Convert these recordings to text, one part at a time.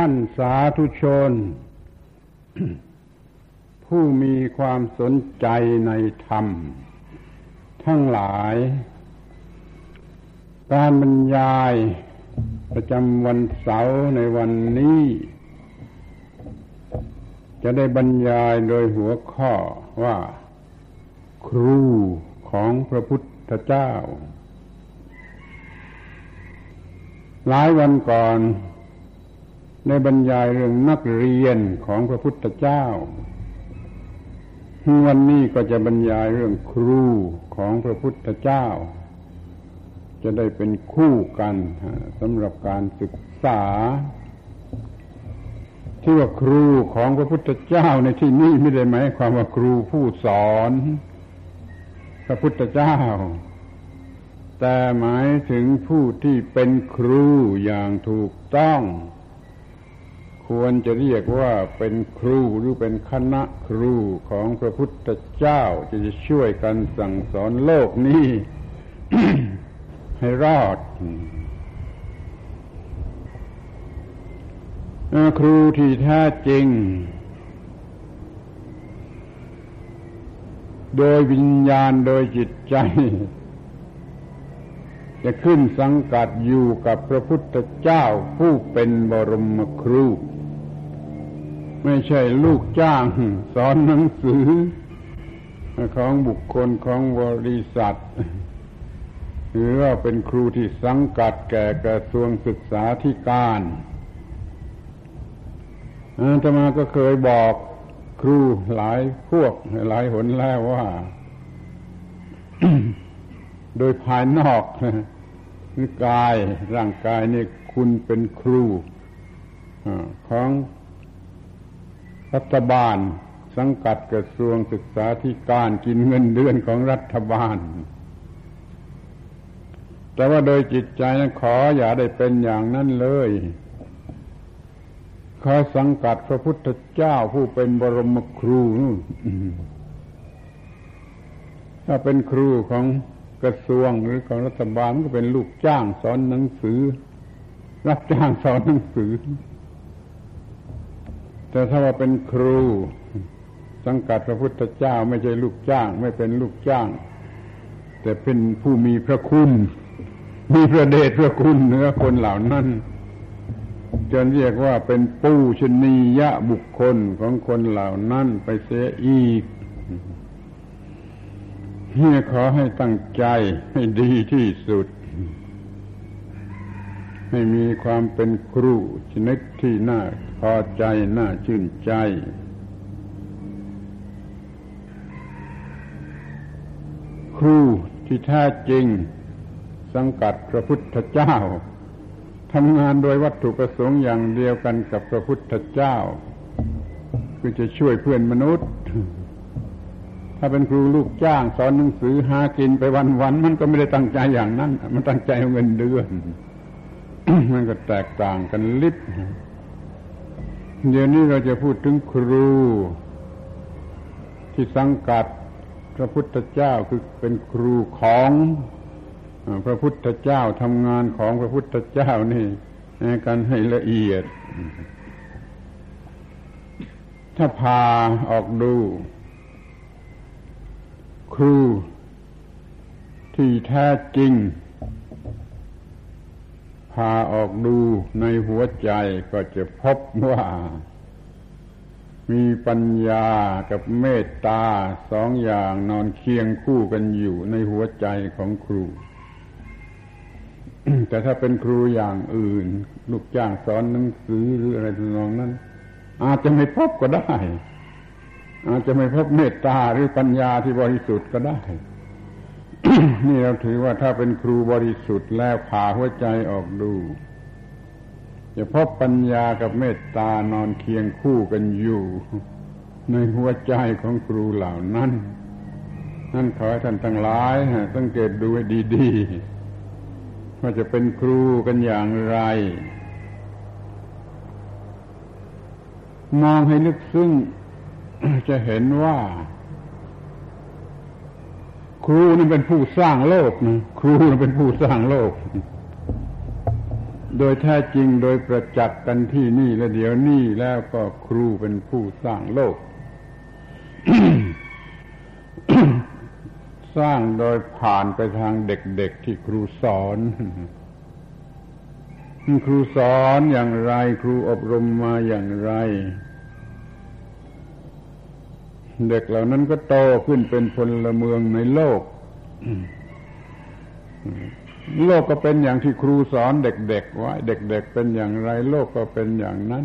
ท่านสาธุชน ผู้มีความสนใจในธรรม ทั้งหลาย การบรรยายประจำวันเสาร์ในวันนี้ จะได้บรรยายโดยหัวข้อว่า ครูของพระพุทธเจ้า หลายวันก่อน ได้บรรยายเรื่องนักเรียนของพระพุทธเจ้า วันนี้ก็จะบรรยายเรื่องครูของพระพุทธเจ้า จะได้เป็นคู่กันสำหรับการศึกษา ที่ว่าครูของพระพุทธเจ้าในที่นี้ไม่ได้หมายความว่าครูผู้สอน พระพุทธเจ้า แต่หมายถึงผู้ที่เป็นครูอย่างถูกต้อง ควรจะเรียกว่าเป็นครูหรือเป็นคณะครูของพระพุทธเจ้าจะจะช่วยกันสั่งสอนโลกนี้ ให้รอด ครูที่แท้จริง โดยวิญญาณโดยจิตใจ จะขึ้นสังกัดอยู่กับพระพุทธเจ้าผู้เป็นบรมครู ไม่ใช่ลูกจ้าง สอนหนังสือ ของบุคคลของบริษัท หรือว่าเป็นครูที่สังกัดแก่กระทรวงศึกษาธิการอาตมาก็เคยบอกครูหลายพวกหลายหนแล้วว่า โดยภายนอกกายร่างกายนี่คุณเป็นครูของ รัฐบาล สังกัดกระทรวงศึกษาธิการกินเงินเดือนของรัฐบาล แต่ว่าโดยจิตใจนั้นขออย่าได้เป็นอย่างนั้นเลย ขอสังกัดพระพุทธเจ้าผู้เป็นบรมครูถ้าเป็นครูของกระทรวงหรือของรัฐบาลก็เป็นลูกจ้างสอนหนังสือ รับจ้างสอนหนังสือ แต่ถ้าว่าเป็นครู สังกัดพระพุทธเจ้าไม่ใช่ลูกจ้าง ไม่เป็นลูกจ้าง แต่เป็นผู้มีพระคุณ มีพระเดชพระคุณเหนือคนเหล่านั้นจนเรียกว่าเป็นปูชนียะบุคคลของคนเหล่านั้นไปเสียอีกเฮียขอให้ตั้งใจให้ดีที่สุด ให้มีความเป็นครูชนิดที่น่าพอใจน่าชื่นใจ ครูที่แท้จริง สังกัดพระพุทธเจ้าทำงานโดยวัตถุประสงค์อย่างเดียวกันกับพระพุทธเจ้า คือจะช่วยเพื่อนมนุษย์ ถ้าเป็นครูลูกจ้าง สอนหนังสือหากินไปวันๆมันก็ไม่ได้ตั้งใจอย่างนั้น มันตั้งใจเอาเงินเดือน มันก็แตกต่างกันลิบเดี๋ยวนี้เราจะพูดถึงครู ที่สังกัดพระพุทธเจ้าคือเป็นครูของพระพุทธเจ้าทำงานของพระพุทธเจ้านี่กันให้ละเอียด ถ้าพาออกดู ครู ที่แท้จริง พาออกดูในหัวใจก็จะพบว่า มีปัญญากับเมตตาสองอย่างนอนเคียงคู่กันอยู่ในหัวใจของครู แต่ถ้าเป็นครูอย่างอื่น ลูกจ้างสอนหนังสือหรืออะไรทำนองนั้น อาจจะไม่พบก็ได้ อาจจะไม่พบเมตตาหรือปัญญาที่บริสุทธิ์ก็ได้ นี่เราถือว่าถ้าเป็นครูบริสุทธิ์แล้วผ่าหัวใจออกดูจะพบปัญญากับเมตตานอนเคียงคู่กันอยู่ ในหัวใจของครูเหล่านั้น นั่นขอให้ท่านทั้งหลายสังเกตดูให้ดีๆว่าจะเป็นครูกันอย่างไร มองให้ลึกซึ้งจะเห็นว่า ครูนี่เป็นผู้สร้างโลกนะครูเป็นผู้สร้างโลก โดยแท้จริงโดยประจักษ์กันที่นี่และเดี๋ยวนี้แล้วก็ครูเป็นผู้สร้างโลก สร้างโดยผ่านไปทางเด็กๆที่ครูสอนครูสอนอย่างไร ครูอบรมมาอย่างไร เด็กเหล่านั้นก็โตขึ้นเป็นพลเมืองในโลก โลกก็เป็นอย่างที่ครูสอนเด็กๆไว้เด็ก ๆ เป็นอย่างไร โลกก็เป็นอย่างนั้น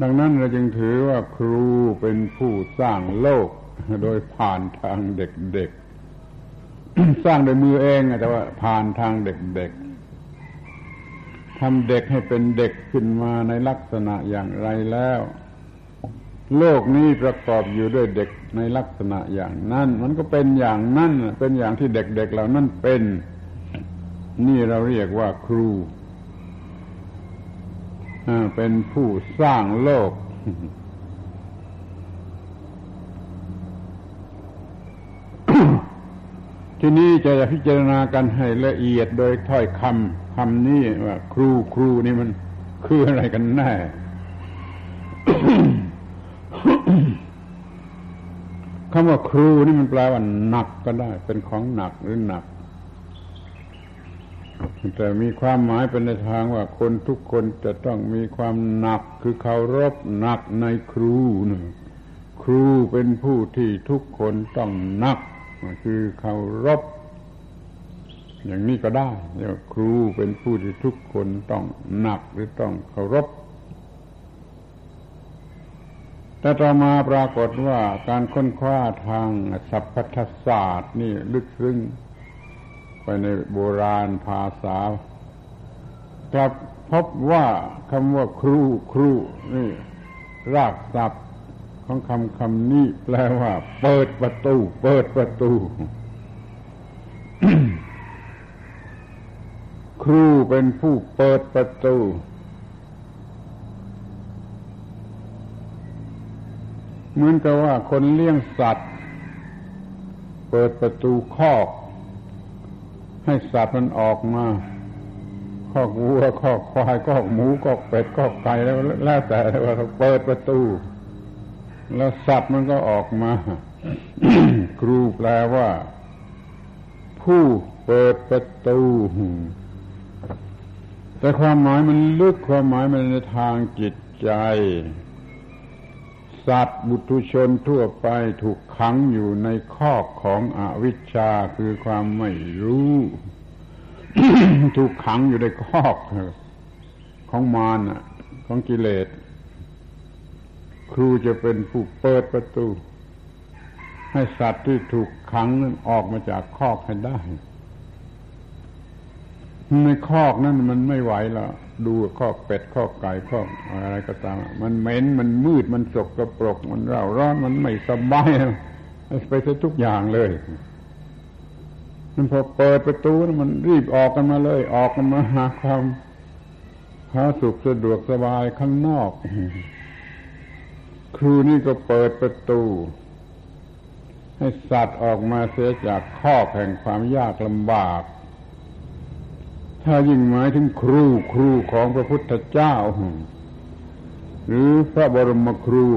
ดังนั้นเราจึงถือว่าครูเป็นผู้สร้างโลก โดยผ่านทางเด็กๆสร้างโดยมือเองแต่ว่าผ่านทางเด็กๆทำเด็กให้เป็นเด็กขึ้นมาในลักษณะอย่างไรแล้ว โลกนี้ประกอบอยู่ด้วยเด็กในลักษณะอย่างนั้น มันก็เป็นอย่างนั้นเป็นอย่างที่เด็กๆเหล่านั้นเป็น นี่เราเรียกว่าครูเป็นผู้สร้างโลก ที่นี้จะพิจารณากันให้ละเอียดโดยถ้อยคำคำนี้ว่า ครูครูนี่มันคืออะไรกันแน่ คำว่าครูนี่มันแปลว่าหนักก็ได้ เป็นของหนักหรือหนัก แต่มีความหมายเป็นในทางว่าคนทุกคนจะต้องมีความหนักคือเคารพหนักในครูนะครูเป็นผู้ที่ทุกคนต้องหนัก คือเคารพอย่างนี้ก็ได้เรียกครูเป็นผู้ที่ทุกคนต้องหนักหรือต้องเคารพ แต่ต่อมาปรากฏว่าการค้นคว้าทางสัพพทศาสตร์นี่ลึกซึ้งไปในโบราณภาษากลับพบว่าคำว่าครูครูนี่รากศัพท์ของคำคำนี้แปลว่า เปิดประตู เปิดประตู ครูเป็นผู้เปิดประตู เหมือนกับว่าคนเลี้ยงสัตว์ เปิดประตูคอก ให้สัตว์มันออกมาคอกวัวคอกควายคอกหมูคอกเป็ดคอกไก่แล้วแล้วแต่ว่าเขาเปิดประตู แล้วสัตว์มันก็ออกมา ครูแปลว่า ผู้เปิดประตูแต่ความหมายมันลึกความหมายมันในทางจิตใจ สัตว์บุตุชนทั่วไปถูกขังอยู่ในคอกของอวิชชาคือความไม่รู้ ถูกขังอยู่ในคอกของมารของกิเลส ครูจะเป็นผู้เปิดประตู ให้สัตว์ที่ถูกขังนั้นออกมาจากคอกให้ได้ ในคอกนั้นมันไม่ไหวแล้วดูคอกเป็ดคอกไก่คอกอะไรก็ตาม มันเหม็นมันมืดมันสกกระปรก มันเร่าร้อนมันไม่สบายไปซะทุกอย่างเลยมันพอเปิดประตูมันรีบออกกันมาเลย ออกกันมาหาความหาสุขสะดวกสบายข้างนอก ครูนี่ก็เปิดประตู ให้สัตว์ออกมาเสียจากข้อแห่งความยากลำบาก ถ้ายิ่งหมายถึงครูครูของพระพุทธเจ้า หรือพระบรมครู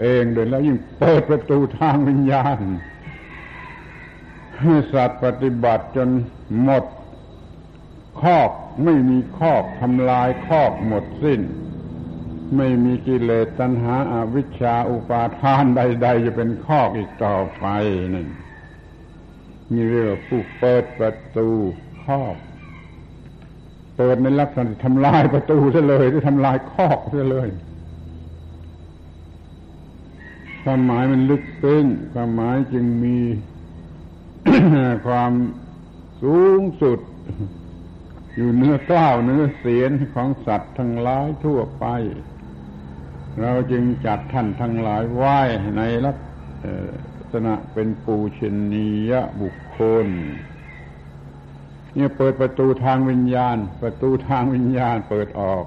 เองโดยแล้วยิ่งเปิดประตูทางวิญญาณให้สัตว์ปฏิบัติจนหมด คอกไม่มีคอกทำลายคอกหมดสิ้น ไม่มีกิเลสตัณหาอาวิชชาอุปาทานใด ๆ จะเป็นคอกอีกต่อไปนั่นนี่เรียกว่าผู้เปิดประตูคอก เปิดในลักษณะทำลายประตูซะเลยหรือทำลายคอกซะเลย ความหมายมันลึกซึ้งความหมายจึงมีความสูงสุด อยู่เนื้อกล้าวเนื้อเสียนของสัตว์ทั้งหลายทั่วไป เราจึงจัดท่านทั้งหลายไหว้ในลักษณะเป็นปูชนียบุคคล เนี่ยเปิดประตูทางวิญญาณ ประตูทางวิญญาณเปิดออก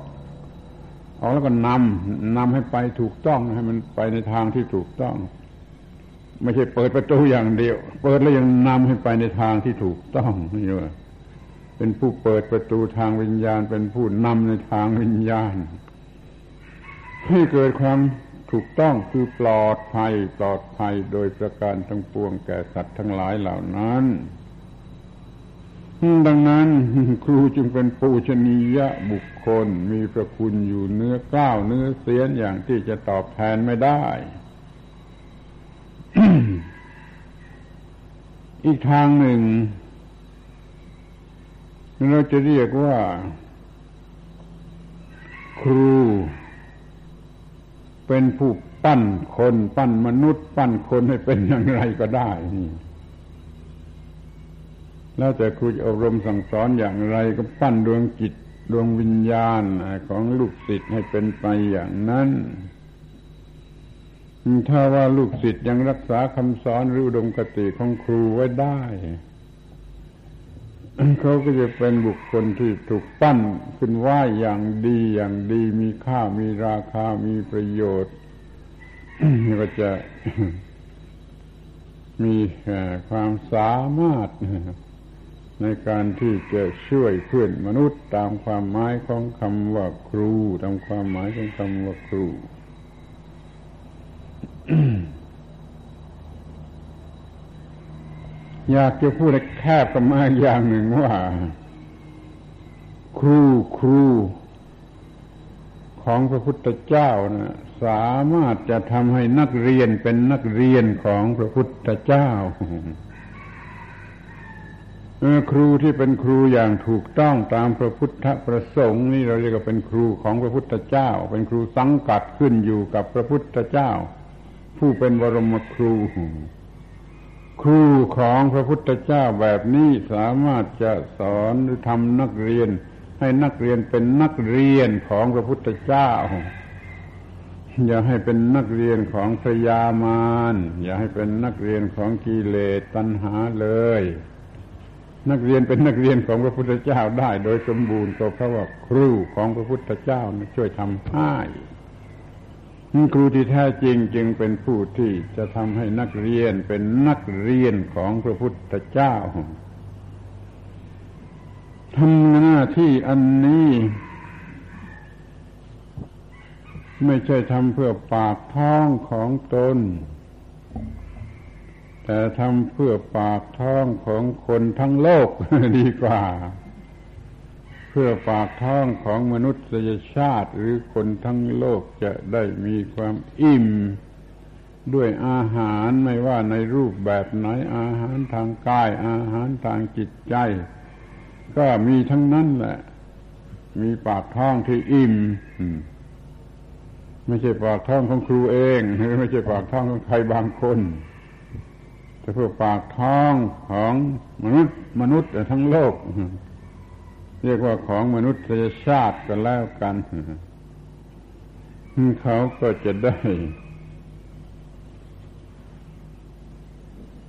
ออกแล้วก็นำนำให้ไปถูกต้องให้มันไปในทางที่ถูกต้อง ไม่ใช่เปิดประตูอย่างเดียว เปิดแล้วยังนำให้ไปในทางที่ถูกต้องนี่ว่าเป็นผู้เปิดประตูทางวิญญาณ เป็นผู้นำในทางวิญญาณ ให้เกิดความถูกต้องคือปลอดภัยปลอดภัยโดยประการทั้งปวงแก่สัตว์ทั้งหลายเหล่านั้น ดังนั้นครูจึงเป็นปูชนียบุคคล มีพระคุณอยู่เนื้อก้าวเนื้อเสียนอย่างที่จะตอบแทนไม่ได้ อีกทางหนึ่ง เราจะเรียกว่า ครู เป็นผู้ปั้นคน ปั้นมนุษย์ ปั้นคนให้เป็นอย่างไรก็ได้นี่ แล้วแต่ครูจะอบรมสั่งสอนอย่างไรก็ปั้นดวงจิตดวงวิญญาณของลูกศิษย์ให้เป็นไปอย่างนั้น ถ้าว่าลูกศิษย์ยังรักษาคำสอนหรือดมคติของครูไว้ได้ เขาก็จะเป็นบุคคลที่ถูกปั้นขึ้นว่าอย่างดีอย่างดีมีค่ามีราคามีประโยชน์ก็จะมีความสามารถ ในการที่จะช่วยเพื่อนมนุษย์ตามความหมายของคำว่าครู ตามความหมายของคำว่าครูอยากจะพูดแคบกันมาอย่างหนึ่งว่า ครูครูของพระพุทธเจ้านะสามารถจะทำให้นักเรียนเป็นนักเรียนของพระพุทธเจ้า ครูที่เป็นครูอย่างถูกต้องตามพระพุทธประสงค์นี่เราเรียกว่าเป็นครูของพระพุทธเจ้า เป็นครูสังกัดขึ้นอยู่กับพระพุทธเจ้า ผู้เป็นบรมครู ครูของพระพุทธเจ้าแบบนี้สามารถจะสอนหรือทำนักเรียน ให้นักเรียนเป็นนักเรียนของพระพุทธเจ้า อย่าให้เป็นนักเรียนของพยามารอย่าให้เป็นนักเรียนของกิเลสตัณหาเลย นักเรียนเป็นนักเรียนของพระพุทธเจ้าได้ โดยสมบูรณ์ก็เพราะว่าครูของพระพุทธเจ้าช่วยทำให้ครูที่แท้จริงจึงเป็นผู้ที่จะทำให้นักเรียนเป็นนักเรียนของพระพุทธเจ้าทำหน้าที่อันนี้ ไม่ใช่ทำเพื่อปากท้องของตน แต่ทำเพื่อปากท้องของคนทั้งโลกดีกว่า เพื่อปากท้องของมนุษยชาติหรือคนทั้งโลกจะได้มีความอิ่ม ด้วยอาหารไม่ว่าในรูปแบบไหนอาหารทางกาย อาหารทางจิตใจ ก็มีทั้งนั้นแหละ มีปากท้องที่อิ่มไม่ใช่ปากท้องของครูเองหรือไม่ใช่ปากท้องของใครบางคน แต่เพื่อปากท้องของมนุษย์มนุษย์ทั้งโลก เรียกว่าของมนุษยชาติกันแล้วกันเขาก็จะได้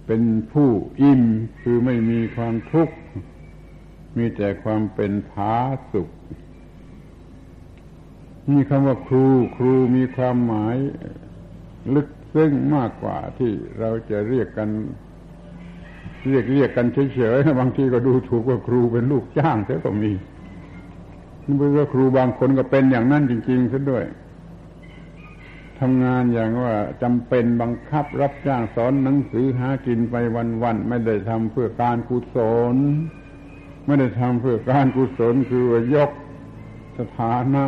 เป็นผู้อิ่มคือไม่มีความทุกข์ มีแต่ความเป็นผาสุขมีคำว่าครู ครูมีความหมายลึก ซึ้งมากกว่าที่เราจะเรียกกัน เรียกเรียกกันเฉยๆบางทีก็ดูถูกว่าครูเป็นลูกจ้างเสียก็มีนี่เป็นว่าครูบางคนก็เป็นอย่างนั้นจริงๆซะด้วยทำงานอย่างว่าจำเป็นบังคับรับจ้างสอนหนังสือหากินไปวันๆไม่ได้ทำเพื่อการกุศลไม่ได้ทำเพื่อการกุศลคือว่ายกสถานะ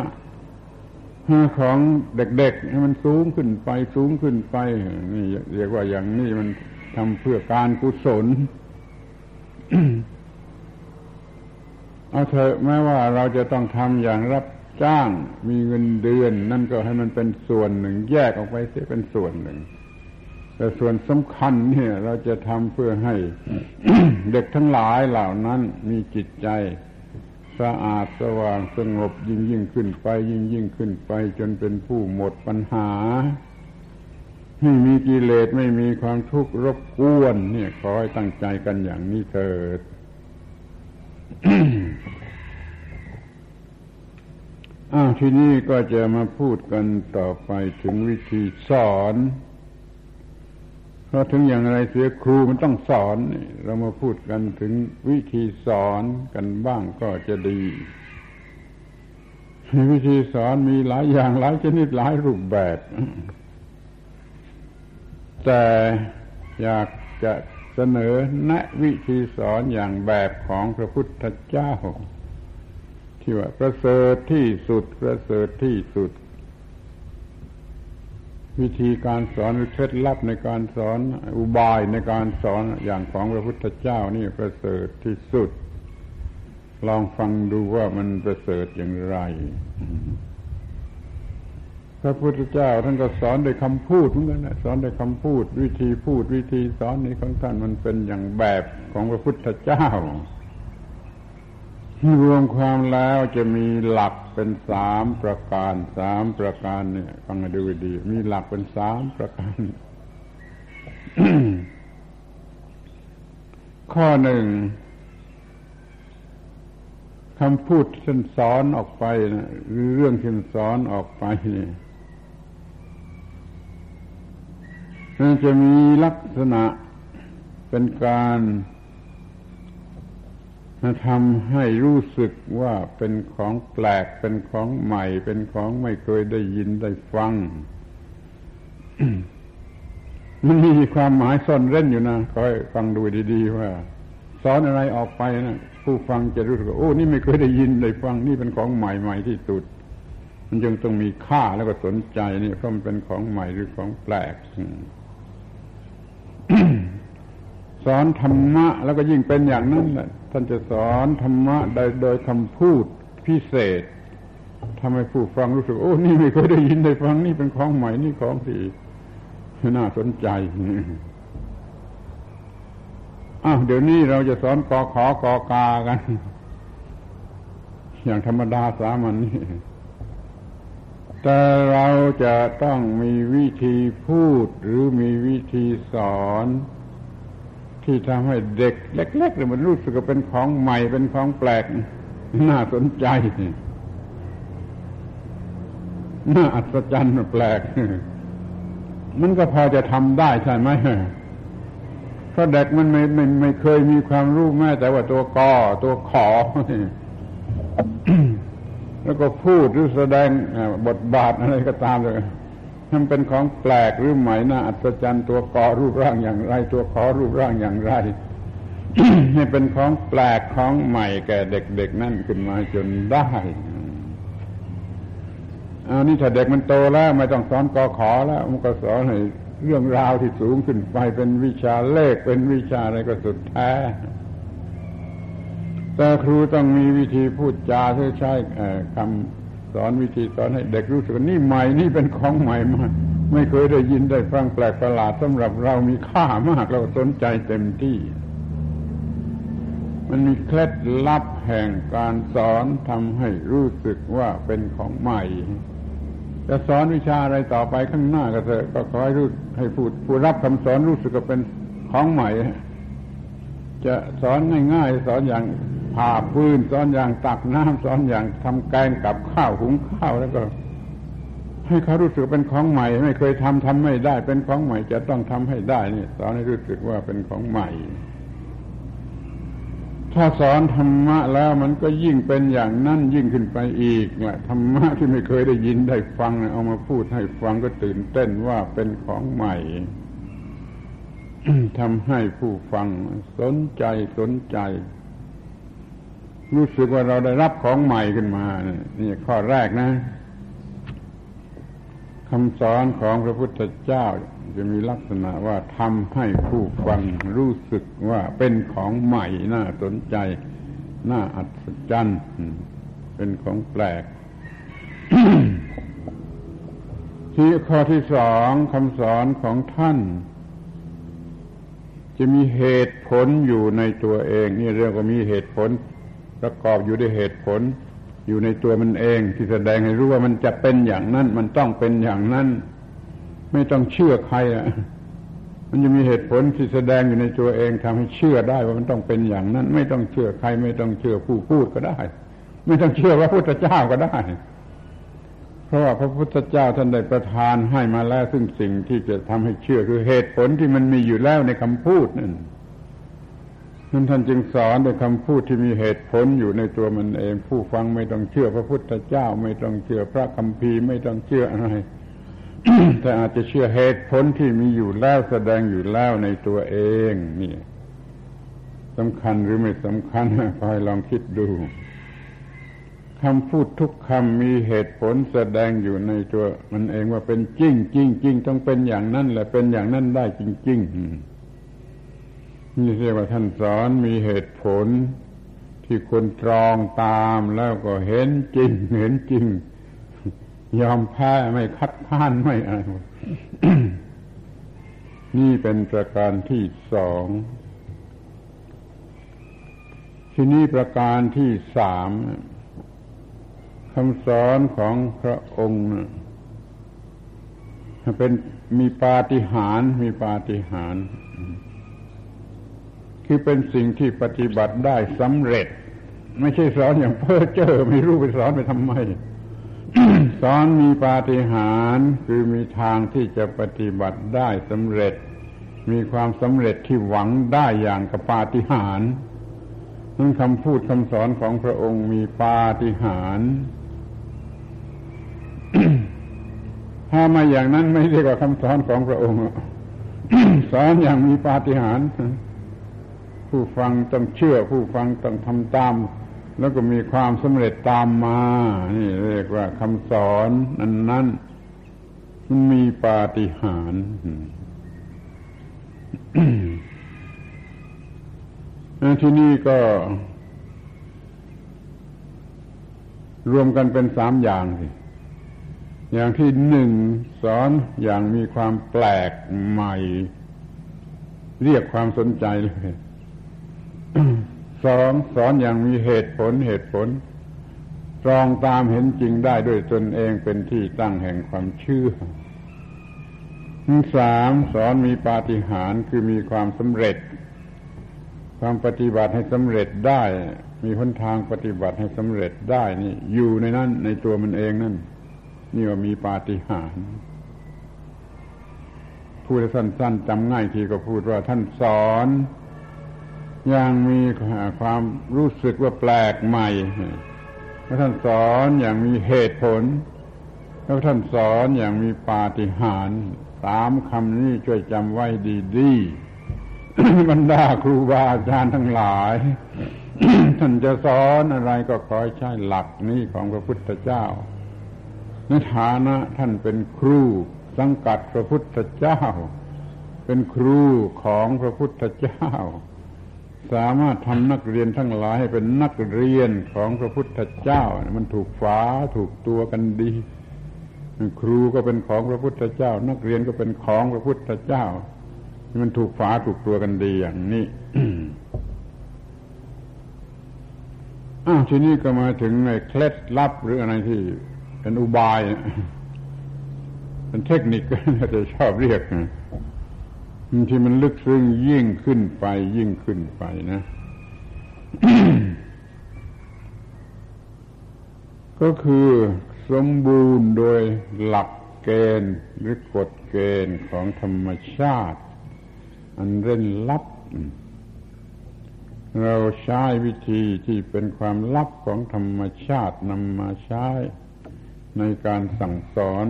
ของเด็กๆให้มันสูงขึ้นไปสูงขึ้นไป นี่เรียกว่าอย่างนี้มันทำเพื่อการกุศลเอาเถอะแม้ว่าเราจะต้องทำอย่างรับจ้างมีเงินเดือน นั่นก็ให้มันเป็นส่วนหนึ่ง แยกออกไปเสียเป็นส่วนหนึ่ง แต่ส่วนสำคัญเนี่ย เราจะทำเพื่อให้ เด็กทั้งหลายเหล่านั้นมีจิตใจ สะอาดสว่างสงบยิ่งยิ่งขึ้นไปยิ่งยิ่งขึ้นไป จนเป็นผู้หมดปัญหา ไม่มีกิเลสไม่มีความทุกข์รบกวน เนี่ยขอให้ตั้งใจกันอย่างนี้เถิดอ้าวทีนี้ก็จะมาพูดกันต่อไปถึงวิธีสอน เพราะถึงอย่างไรเสียครูมันต้องสอน เรามาพูดกันถึงวิธีสอนกันบ้างก็จะดี วิธีสอนมีหลายอย่างหลายชนิดหลายรูปแบบ แต่อยากจะเสนอแนะวิธีสอนอย่างแบบของพระพุทธเจ้าที่ว่าประเสริฐที่สุดประเสริฐที่สุด วิธีการสอนเคล็ดลับในการสอนอุบายในการสอนอย่างของพระพุทธเจ้านี่ประเสริฐที่สุด ลองฟังดูว่ามันประเสริฐอย่างไร พระพุทธเจ้าท่านก็สอนด้วยคำพูดเหมือนกันนะสอนด้วยคำพูด วิธีพูดวิธีสอนนี้ของท่านมันเป็นอย่างแบบของพระพุทธเจ้า รวมความแล้วจะมีหลักเป็นสามประการสามประการเนี่ยฟังดูดี มีหลักเป็นสามประการ ข้อหนึ่งคำพูดที่นสอนออกไปนะหรือเรื่องที่นสอนออกไปนี่มันจะมีลักษณะเป็นการ ทำให้รู้สึกว่าเป็นของแปลกเป็นของใหม่ เป็นของไม่เคยได้ยินได้ฟัง มันมีความหมายซ่อนเร้นอยู่นะคอยฟังดูดีๆว่าสอนอะไรออกไปนะผู้ฟังจะรู้สึกว่าโอ้นี่ไม่เคยได้ยินได้ฟัง นี่เป็นของใหม่ใหม่ที่สุด มันจึงต้องมีค่าแล้วก็สนใจนี่เพราะมันเป็นของใหม่หรือของแปลก สอนธรรมะ แล้วก็ยิ่งเป็นอย่างนั้นแหละท่านจะสอนธรรมะโดยโดยคำพูดพิเศษทำให้ผู้ฟังรู้สึก โอ้ นี่ไม่เคยได้ยินได้ฟังนี่เป็นของใหม่นี่ของที่น่าสนใจอ้าวเดี๋ยวนี้เราจะสอนกอขอกอกากัน อย่างธรรมดาสามัญนี่แต่เราจะต้องมีวิธีพูดหรือมีวิธีสอน ที่ทำให้เด็กเล็กๆเนี่ยมันรู้สึกว่าเป็นของใหม่เป็นของแปลก น่าสนใจ น่าอัศจรรย์แปลก มันก็พอจะทำได้ใช่ไหมเพราะเด็กมันไม่ไม่ไม่เคยมีความรู้แม้แต่ว่าตัวกอตัวขอ แล้วก็พูดหรือแสดงบทบาทอะไรก็ตามเลย มันเป็นของแปลกหรือใหม่น่าอัศจรรย์ตัวกอรูปร่างอย่างไร ตัวขอรูปร่างอย่างไรให้เป็นของแปลกของใหม่แก่เด็กๆนั่นขึ้นมาจนได้อานี่ถ้าเด็กมันโตแล้วไม่ต้องสอนกอขอแล้ว มันก็สอนให้เรื่องราวที่สูงขึ้นไปเป็นวิชาเลขเป็นวิชาอะไรก็สุดแท้ แต่ครูต้องมีวิธีพูดจาใช้ใช้คำ อนวิธีสอนให้เด็กรู้สึกนี่ใหม่นี่เป็นของใหม่มากไม่เคยได้ยินได้ฟังแปลกประหลาดสำหรับเรามีค่ามากเราสนใจเต็มที่ มันมีเคล็ดลับแห่งการสอนทำให้รู้สึกว่าเป็นของใหม่จะสอนวิชาอะไรต่อไปข้างหน้าก็เถอะก็ขอให้รู้ให้ผู้ผู้รับคำสอนรู้สึกว่าเป็นของใหม่จะสอนง่ายๆ สอนอย่าง ผ่าพื้นสอนอย่างตักน้ำสอนอย่างทำแกงกับข้าวหุงข้าวแล้วก็ ให้เขารู้สึกเป็นของใหม่ ไม่เคยทำทำไม่ได้ เป็นของใหม่ จะต้องทำให้ได้นี่สอนให้รู้สึกว่าเป็นของใหม่ ถ้าสอนธรรมะแล้วมันก็ยิ่งเป็นอย่างนั้นยิ่งขึ้นไปอีกแหละธรรมะที่ไม่เคยได้ยินได้ฟังเอามาพูดให้ฟังก็ตื่นเต้นว่าเป็นของใหม่ทำให้ผู้ฟังสนใจสนใจ รู้สึกว่าเราได้รับของใหม่ขึ้นมา นี่ข้อแรกนะคำสอนของพระพุทธเจ้า จะมีลักษณะว่าทำให้ผู้ฟังรู้สึกว่าเป็นของใหม่ น่าสนใจ น่าอัศจรรย์เป็นของแปลก ที่ข้อที่สองคำสอนของท่าน จะมีเหตุผลอยู่ในตัวเอง นี่เรื่องก็มีเหตุผล ประกอบอยู่ด้วยเหตุผล อยู่ในตัวมันเองที่แสดงให้รู้ว่ามันจะเป็นอย่างนั้น มันต้องเป็นอย่างนั้น ไม่ต้องเชื่อใครอะมันจะมีเหตุผลที่แสดงอยู่ในตัวเองทำให้เชื่อได้ว่ามันต้องเป็นอย่างนั้น ไม่ต้องเชื่อใคร ไม่ต้องเชื่อผู้พูดก็ได้ ไม่ต้องเชื่อว่าพุทธเจ้าก็ได้ เพราะว่าพระพุทธเจ้าท่านได้ประทานให้มาแล้วซึ่งสิ่งที่จะทำให้เชื่อคือเหตุผลที่มันมีอยู่แล้วในคำพูดนั่น นั่นท่านจึงสอนด้วยคำพูดที่มีเหตุผลอยู่ในตัวมันเอง ผู้ฟังไม่ต้องเชื่อพระพุทธเจ้า ไม่ต้องเชื่อพระคัมภีร์ไม่ต้องเชื่ออะไรแต่อาจจะเชื่อเหตุผลที่มีอยู่แล้วแสดงอยู่แล้วในตัวเองนี่สำคัญหรือไม่สำคัญคอยลองคิดดูคำพูดทุกคำมีเหตุผลแสดงอยู่ในตัว มันเองว่าเป็นจริงจริงจริงต้องเป็นอย่างนั้นแหละเป็นอย่างนั้นได้จริงจริง นี่เรียกว่าท่านสอนมีเหตุผล ที่คนตรองตามแล้วก็เห็นจริงเห็นจริง ยอมแพ้ไม่คัดค้านไม่อะไรนี่เป็นประการที่สองที่นี่ประการที่สามคำสอนของพระองค์เป็นมีปาฏิหาริย์มีปาฏิหาริย์ คือเป็นสิ่งที่ปฏิบัติได้สำเร็จ ไม่ใช่สอนอย่างเพ้อเจ้อไม่รู้ไปสอนไปทำไม สอนมีปาฏิหาริย์คือมีทางที่จะปฏิบัติได้สำเร็จ มีความสำเร็จที่หวังได้อย่างกับปาฏิหาริย์นั่นคำพูดคำสอนของพระองค์มีปาฏิหาริย์ถ้ามาอย่างนั้นไม่เรียกว่าคำสอนของพระองค์ สอนอย่างมีปาฏิหาริย์ ผู้ฟังต้องเชื่อ ผู้ฟังต้องทำตาม แล้วก็มีความสำเร็จตามมา นี่เรียกว่าคำสอนนั้นนั้นมันมีปาฏิหาริย์ที่นี่ก็ รวมกันเป็นสามอย่างสิอย่างที่หนึ่งสอนอย่างมีความแปลกใหม่ เรียกความสนใจเลย สองสอนอย่างมีเหตุผลเหตุผลตรองตามเห็นจริงได้ด้วยตนเองเป็นที่ตั้งแห่งความเชื่อสามสอนมีปาฏิหาริย์คือมีความสำเร็จ ความปฏิบัติให้สำเร็จได้ มีหนทางปฏิบัติให้สำเร็จได้นี่ อยู่ในนั้นในตัวมันเองนั่นนี่ว่ามีปาฏิหาริย์พูดสั้นๆจำง่ายทีก็พูดว่าท่านสอน อย่างมีความรู้สึกว่าแปลกใหม่แล้วท่านสอนอย่างมีเหตุผลแล้วท่านสอนอย่างมีปาฏิหาริย์สามคำนี้ช่วยจำไว้ดีๆบรรดาครูบาอาจารย์ทั้งหลาย ท่านจะสอนอะไรก็คอยใช้หลักนี้ของพระพุทธเจ้าในฐานะท่านเป็นครูสังกัดพระพุทธเจ้า เป็นครูของพระพุทธเจ้า สามารถทำนักเรียนทั้งหลายให้เป็นนักเรียนของพระพุทธเจ้า มันถูกฝาถูกตัวกันดี ครูก็เป็นของพระพุทธเจ้า นักเรียนก็เป็นของพระพุทธเจ้า มันถูกฝาถูกตัวกันดีอย่างนี้อ้าวทีนี้ก็มาถึงในเคล็ดลับหรืออะไรที่เป็นอุบาย เป็นเทคนิคก็จะชอบเรียก ที่มันลึกซึ้งยิ่งขึ้นไป ยิ่งขึ้นไปนะก็คือสมบูรณ์โดยหลักเกณฑ์หรือกฎเกณฑ์ของธรรมชาติ อันเร้นลับ เราใช้วิธีที่เป็นความลับของธรรมชาตินำมาใช้ในการสั่งสอน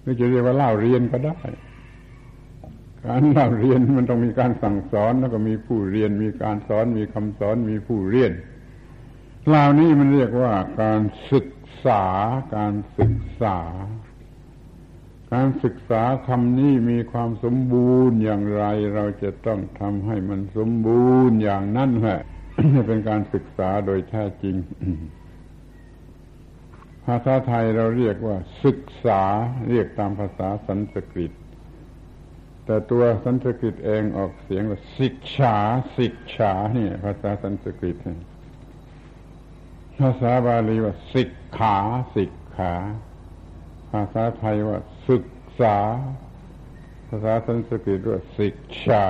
หรือจะเรียกว่าเล่าเรียนก็ได้ การเล่าเรียนมันต้องมีการสั่งสอนแล้วก็มีผู้เรียน มีการสอน มีคำสอน มีผู้เรียนเหล่านี้มันเรียกว่าการศึกษา การศึกษา การศึกษาคำนี้มีความสมบูรณ์อย่างไร เราจะต้องทำให้มันสมบูรณ์อย่างนั้นแหละเป็นการศึกษาโดยแท้จริง ภาษาไทยเราเรียกว่า ศึกษาเรียกตามภาษาสันสกฤต แต่ตัวสันสกฤตเองออกเสียงว่าศิกษาศิกษาเนี่ยภาษาสันสกฤตภาษาบาลีว่าศิกขาศิกขา ภาษาไทยว่าศึกษา ภาษาสันสกฤตว่าศิกษา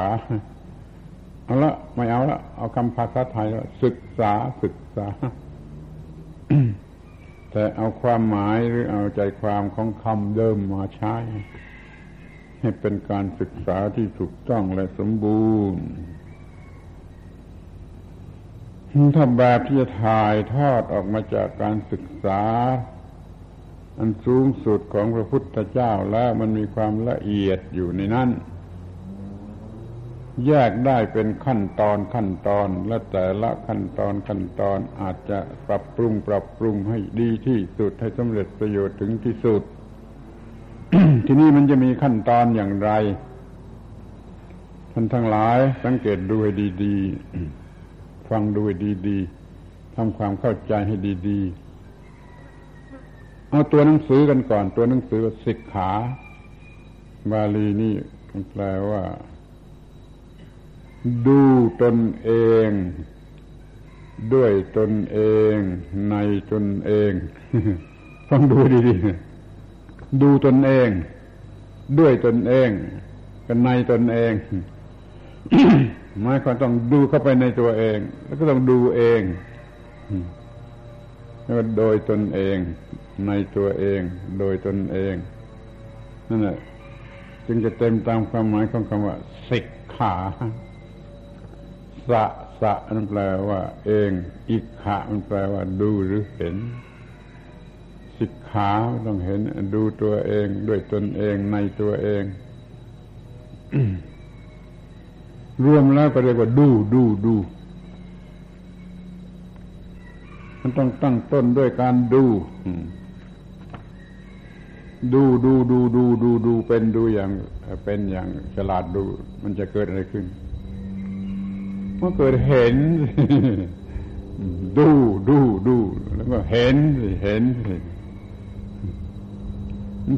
เอาละไม่เอาละเอาคำภาษาไทยว่าศึกษาศึกษา แต่เอาความหมายหรือเอาใจความของคำเดิมมาใช้ ให้เป็นการศึกษาที่ถูกต้องและสมบูรณ์ ถ้าแบบที่จะถ่ายทอดออกมาจากการศึกษา อันสูงสุดของพระพุทธเจ้าแล้วมันมีความละเอียดอยู่ในนั้น แยกได้เป็นขั้นตอนขั้นตอนและแต่ละขั้นตอนขั้นตอนอาจจะปรับปรุงปรับปรุงให้ดีที่สุดให้สำเร็จประโยชน์ถึงที่สุด ที่นี่มันจะมีขั้นตอนอย่างไร ท่านทั้งหลายสังเกตดูให้ดีๆ ฟังดูให้ดีๆทำความเข้าใจให้ดีๆ เอาตัวหนังสือกันก่อน ตัวหนังสือสิกขาบาลีนี่แปลว่า ดูตนเอง ด้วยตนเอง ในตนเอง ฟังดูดีๆ ดูตนเอง ด้วยตนเองกันในตนเองหมายความต้องดูเข้าไปในตัวเอง แล้วก็ต้องดูเองแล้วโดยตนเอง ในตัวเอง โดยตนเองนั่นแหละจึงจะเต็มตามความหมายของคำว่าสิกขาสะสะนั่นแปลว่า เอง อิกขะมันแปลว่า ดูหรือเห็น สิกขาต้องเห็นดูตัวเองด้วยตนเองในตัวเอง รวมแล้วก็เรียกว่าดูดูดู มันต้องตั้งต้นด้วยการดูดูดูดูดูดูดูเป็นดูอย่างเป็นอย่างฉลาดดู มันจะเกิดอะไรขึ้นเมื่อเกิดเห็น ดูดูดูแล้วก็เห็นเห็น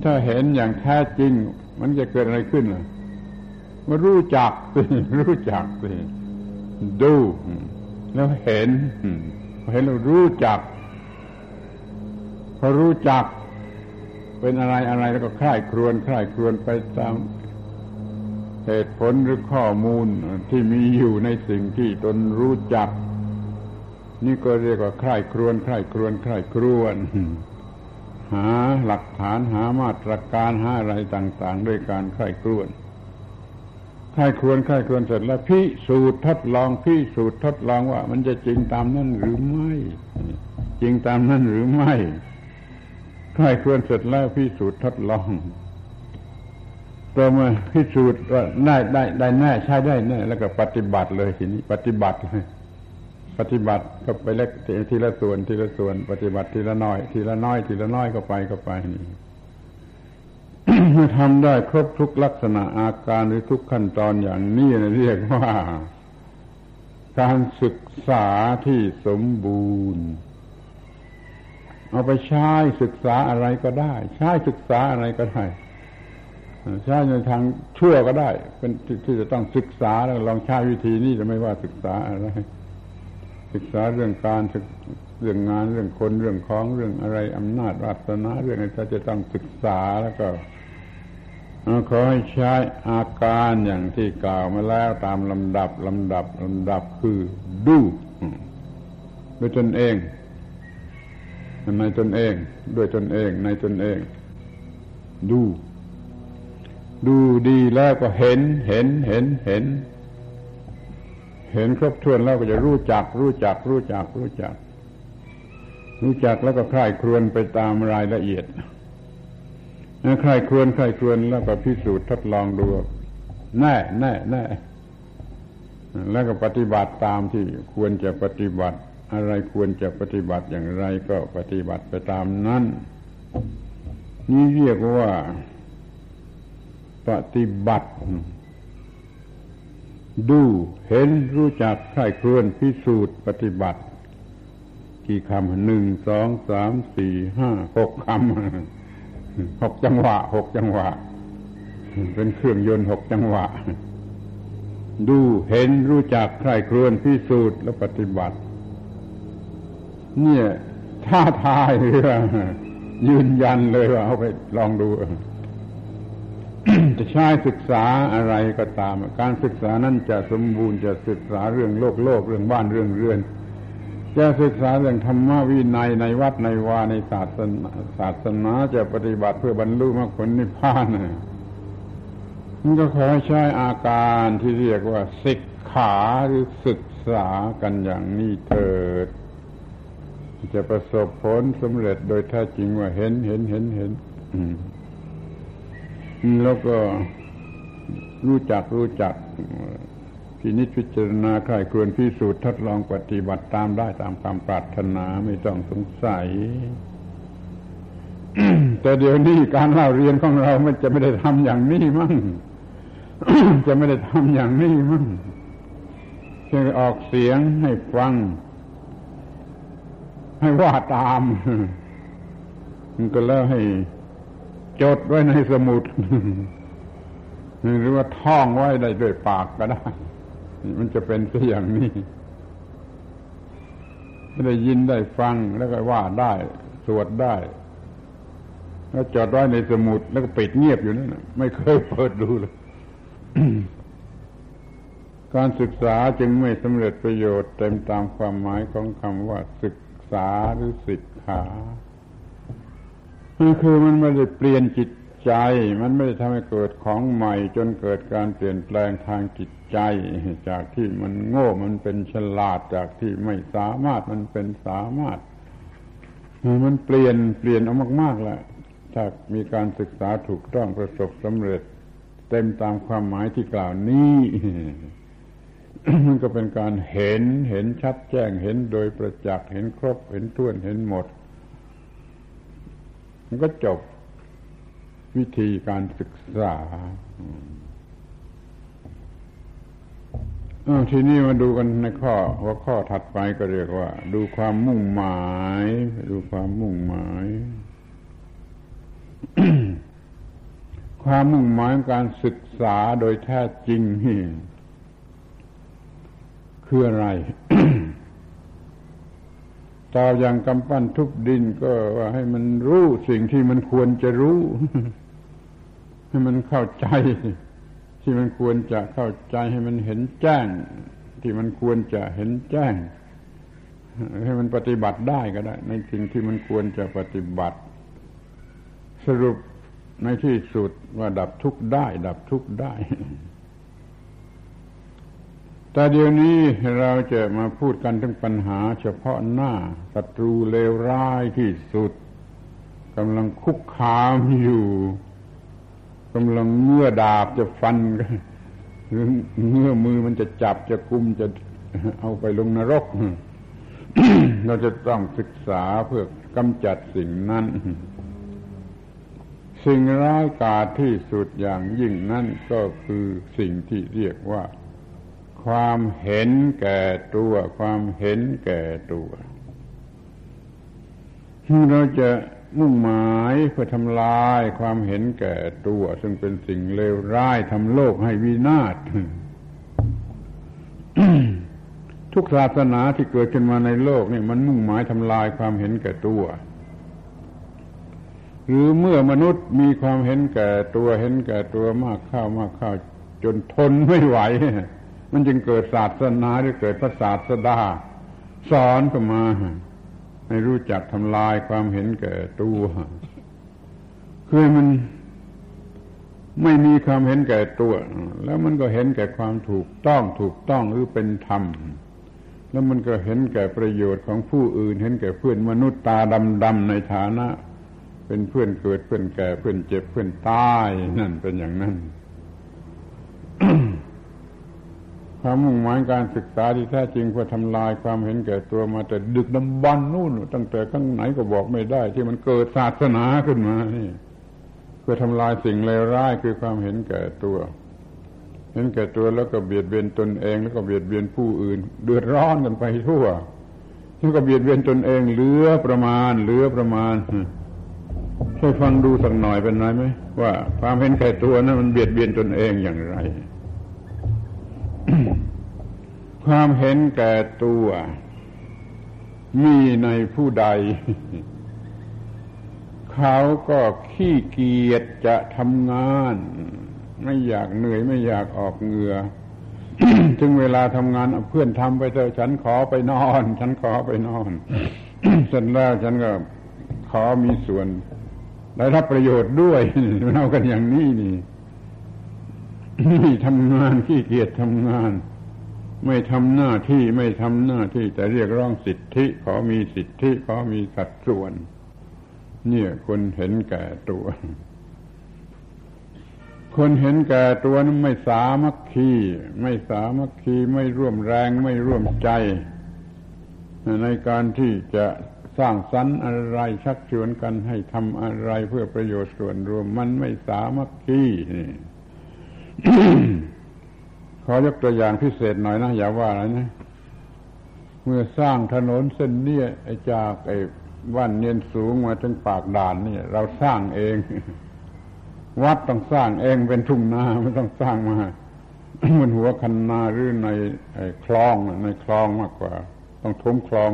ถ้าเห็นอย่างแท้จริง มันจะเกิดอะไรขึ้นล่ะมารู้จักสิรู้จักสิดู แล้วเห็นเห็นเรารู้จัก พอรู้จัก เป็นอะไรอะไรแล้วก็คล้ายครวนคล้ายครวนไปตามเหตุผลหรือข้อมูลที่มีอยู่ในสิ่งที่ตนรู้จัก นี่ก็เรียกว่าคล้ายครวนคล้ายครวนคล้ายครวน หาหลักฐานหามาตรการหาอะไรต่าง ๆ ด้วยการคล้ายครวนใครควรใครวรเสร็จแล้วพิสูจน์ทดลองพิสูจน์ทดลองว่า มันจะจริงตามนั้นหรือไม่ จริงตามนั้นหรือไม่ใครวรเสร็จแล้วพิสูจน์ทดลองต่อมาพิสูจน์ว่าได้ได้ได้แน่ใช้ได้แน่แล้วก็ปฏิบัติเลยทีนี้ ปฏิบัติเลย ปฏิบัติก็ไปเล็กทีละส่วนทีละส่วน ปฏิบัติทีละน้อย ทีละน้อย ทีละน้อยก็ไปก็ไปนี่เมื่อทำได้ครบทุกลักษณะอาการหรือทุกขั้นตอนอย่างนี้เรียกว่า การศึกษาที่สมบูรณ์ เอาไปใช้ศึกษาอะไรก็ได้ ใช้ศึกษาอะไรก็ได้ใช้ในทางชั่วก็ได้ เป็นที่จะต้องศึกษาแล้วลองใช้วิธีนี้จะไม่ว่าศึกษาอะไร ศึกษาเรื่องการเรื่องงานเรื่องคนเรื่องของเรื่องอะไรอำนาจวาสนาเรื่องอะไรจะต้องศึกษาแล้วก็ขอให้ใช้อาการอย่างที่กล่าวมาแล้วตามลำดับลำดับลำดับคือดูด้วยตนเองในตนเอง ด้วยตนเอง ในตนเอง ดู ดูดีแล้วก็เห็น เห็นเห็นเห็น เห็นครบถ้วนแล้วก็จะรู้จัก รู้จัก รู้จัก รู้จัก รู้จักแล้วก็คลายครวนไปตามรายละเอียดใครควรใครวรแล้วก็พิสูจน์ทดลองดูแน่แน่แน่แล้วก็ปฏิบัติตามที่ควรจะปฏิบัติ อะไรควรจะปฏิบัติอย่างไรก็ปฏิบัติไปตามนั้น นี่เรียกว่า ปฏิบัติ ดูเห็นรู้จักใครควรพิสูจน์ปฏิบัติ กี่คำหนึ่งสองสามสี่ห้าหกคำหกจังหวะหกจังหวะ เป็นเครื่องยนต์หกจังหวะ ดูเห็นรู้จักใครครวนพิสูจน์และปฏิบัติ เนี่ยท้าทายหรือยืนยันเลยว่าเอาไปลองดู จะใช้ศึกษาอะไรก็ตาม การศึกษานั้นจะสมบูรณ์จะศึกษาเรื่องโลกโลกเรื่องบ้านเรื่องเรือน จะศึกษาเรื่องธรรมวินัยในวัดในวาในศาสนาศาสนาจะปฏิบัติเพื่อบรรลุมรรคผลนิพพานมันก็ขอใช้อาการที่เรียกว่าศิกขาหรือศึกษากันอย่างนี้เถิด จะประสบผลสำเร็จโดยแท้จริงว่าเห็นเห็นเห็นเห็น แล้วก็รู้จักรู้จักพินิจพิจารณาใครควรพิสูจน์ทดลองปฏิบัติตามได้ตามความปรารถนาไม่ต้องสงสัย แต่เดี๋ยวนี้การเล่าเรียนของเรามันจะไม่ได้ทำอย่างนี้มั่งจะไม่ได้ทำอย่างนี้มั่งเช่นออกเสียงให้ฟัง ให้ว่าตามมันก็แล้วให้ จดไว้ในสมุดหรือว่าท่องไว้ได้ด้วยปากก็ได้ มันจะเป็นตัวอย่างนี้ได้ยินได้ฟังแล้วก็ว่าได้ สวดได้ แล้วจดไว้ในสมุดแล้วก็ปิดเงียบอยู่นั่นไม่เคยเปิดดูเลยการศึกษาจึงไม่สำเร็จประโยชน์เต็มตามความหมายของคำว่าศึกษาหรือศิกขา คือมันไม่ได้เปลี่ยนจิตใจ มันไม่ได้ทำให้เกิดของใหม่ จนเกิดการเปลี่ยนแปลงทางจิตใจ จากที่มันโง่มันเป็นฉลาดจากที่ไม่สามารถมันเป็นสามารถ มันเปลี่ยนเปลี่ยนเอามากๆแล้วถ้ามีการศึกษาถูกต้องประสบสำเร็จ เต็มตามความหมายที่กล่าวนี้มันก็เป็นการเห็นเห็นชัดแจ้งเห็นโดยประจักษ์เห็นครบเห็นท้วนเห็นหมด มันก็จบวิธีการศึกษาทีนี้มาดูกันในข้อหัวข้อถัดไปก็เรียกว่า ดูความมุ่งหมาย ดูความมุ่งหมาย ความมุ่งหมายการศึกษาโดยแท้จริงนี่คืออะไร ตอบอย่างกำปั้นทุบดินก็ว่าให้มันรู้สิ่งที่มันควรจะรู้ ให้มันเข้าใจ ที่มันควรจะเข้าใจให้มันเห็นแจ้ง ที่มันควรจะเห็นแจ้ง ให้มันปฏิบัติได้ก็ได้ ในสิ่งที่มันควรจะปฏิบัติ สรุปในที่สุดว่าดับทุกข์ได้ ดับทุกข์ได้ แต่เดี๋ยวนี้เราจะมาพูดกันถึงปัญหา เฉพาะหน้าศัตรูเลวร้ายที่สุดกำลังคุกคามอยู่กำลังเงื่อดาบจะฟันหรือเงื่อมือมันจะจับจะกุมจะเอาไปลงนรก เราจะต้องศึกษาเพื่อกำจัดสิ่งนั้น สิ่งร้ายกาจที่สุดอย่างยิ่งนั่นก็คือสิ่งที่เรียกว่า ความเห็นแก่ตัว ความเห็นแก่ตัว เราจะมุ่งหมายเพื่อทำลายความเห็นแก่ตัว ซึ่งเป็นสิ่งเลวร้ายทำโลกให้วินาศทุกศาสนาที่เกิดขึ้นมาในโลกนี่มันมุ่งหมายทำลายความเห็นแก่ตัว หรือเมื่อมนุษย์มีความเห็นแก่ตัวเห็นแก่ตัวมากข้าวมากข้าวจนทนไม่ไหว มันจึงเกิดศาสนาหรือเกิดพระศาสดาสอนก็มา ให้รู้จักทำลายความเห็นแก่ตัวคือมันไม่มีความเห็นแก่ตัว แล้วมันก็เห็นแก่ความถูกต้องถูกต้องหรือเป็นธรรม แล้วมันก็เห็นแก่ประโยชน์ของผู้อื่น เห็นแก่เพื่อนมนุษย์ตาดำๆในฐานะ เป็นเพื่อนเกิดเพื่อนแก่เพื่อนเจ็บเพื่อนตายนั่นเป็นอย่างนั้น ความมุ่งหมายการศึกษาที่แท้จริงเพื่อทำลายความเห็นแก่ตัวมาแต่ดึกดำบรรนู่น ตั้งแต่ข้างไหนก็บอกไม่ได้ ที่มันเกิดศาสนาขึ้นมานี่เพื่อทำลายสิ่งเลวร้ายคือความเห็นแก่ตัว เห็นแก่ตัวแล้วก็เบียดเบียนตนเอง แล้วก็เบียดเบียนผู้อื่น เดือดร้อนกันไปทั่วแล้วก็เบียดเบียนตนเองเหลือประมาณเหลือประมาณช่วยฟังดูสักหน่อยเป็นไรไหมว่าความเห็นแก่ตัวนั้นมันเบียดเบียนตนเองอย่างไร ความเห็นแก่ตัว มีในผู้ใด เขาก็ขี้เกียจจะทำงาน ไม่อยากเหนื่อยไม่อยากออกเหงื่อถึงเวลาทำงานเพื่อนทำไปเถอะฉันขอไปนอน ฉันขอไปนอนเสร็จแล้วฉันก็ขอมีส่วนได้รับประโยชน์ด้วยเอากันอย่างนี้นี่ ทำงานขี้เกียจทำงาน ไม่ทำหน้าที่ไม่ทำหน้าที่แต่เรียกร้องสิทธิ ขอมีสิทธิขอมีสัดส่วน เนี่ยคนเห็นแก่ตัว คนเห็นแก่ตัวนั้นไม่สามัคคีไม่สามัคคีไม่ร่วมแรงไม่ร่วมใจ ในการที่จะสร้างสรรค์อะไรชักชวนกันให้ทำอะไรเพื่อประโยชน์ส่วนรวมมันไม่สามัคคีนี่ ขอยกตัวอย่างพิเศษหน่อยนะอย่าว่าอะไรนะเมื่อสร้างถนนเส้นนี้จากไอ้บ้านเนียนสูงมาถึงปากด่านนี่เราสร้างเอง วัดต้องสร้างเองเป็นทุ่งนาไม่ต้องสร้างมาบนหัวคันนาหรือในคลองในคลองมากกว่า ต้องทุ่มคลอง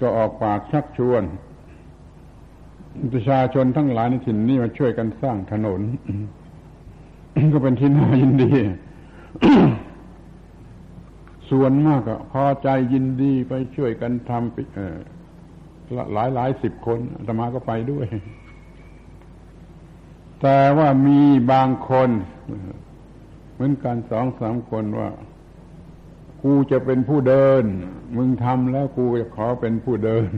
ก็ออกปากชักชวน ประชาชนทั้งหลายในถิ่นนี้มาช่วยกันสร้างถนน ก็เป็นที่น่ายินดี ส่วนมากก็พอใจยินดีไปช่วยกันทำหลายหลายสิบคนอาตมาก็ไปด้วย แต่ว่ามีบางคน เหมือนกันสองสามคนว่า กูจะเป็นผู้เดิน มึงทำแล้วกูจะขอเป็นผู้เดิน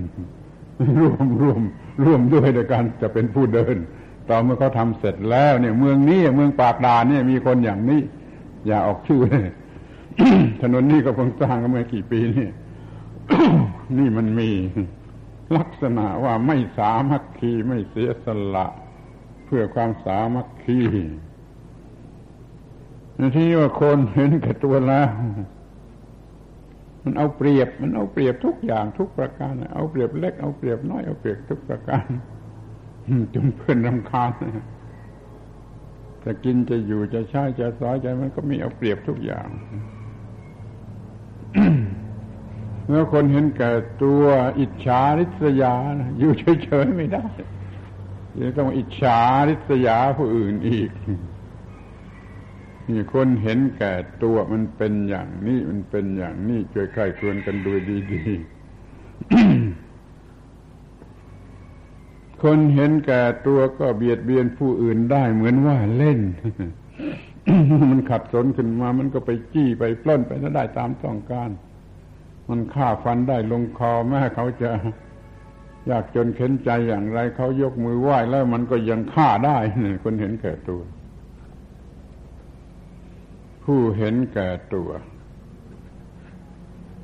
ร่วมร่วมร่วมด้วยในการจะเป็นผู้เดินตอนเมื่อเขาทำเสร็จแล้วเนี่ย เมืองนี้เมืองปากดานเนี่ยมีคนอย่างนี้ อย่าออกชื่อเลยถนนนี้ก็เพิ่งสร้างกันเมากี่ปีนี่นี่มันมีลักษณะว่าไม่สามัคคีไม่เสียสละ เพื่อความสามัคคีที่ว่าคนเห็นแก่ตัวแล้ว มันเอาเปรียบ มันเอาเปรียบทุกอย่างทุกประการ เอาเปรียบเล็กเอาเปรียบน้อยเอาเปรียบทุกประการจนเพื่อนรำคาญจะกินจะอยู่จะใช้จะสอยใจมันก็มีเอาเปรียบทุกอย่างเมื่อคนเห็นแก่ตัวอิจฉาริษยา อยู่เฉยๆไม่ได้ยังต้องอิจฉาริษยาผู้อื่นอีก นี่คนเห็นแก่ตัวมันเป็นอย่างนี้มันเป็นอย่างนี้ช่วยใครควรกันดูดีๆ คนเห็นแก่ตัวก็เบียดเบียนผู้อื่นได้เหมือนว่าเล่น มันขัดสนขึ้นมามันก็ไปจี้ไปปล้นไปแล้วได้ตามต้องการ มันฆ่าฟันได้ลงคอแม้เขาจะอยากจนเข็นใจอย่างไรเขายกมือไหว้แล้วมันก็ยังฆ่าได้คนเห็นแก่ตัว ผู้เห็นแก่ตัว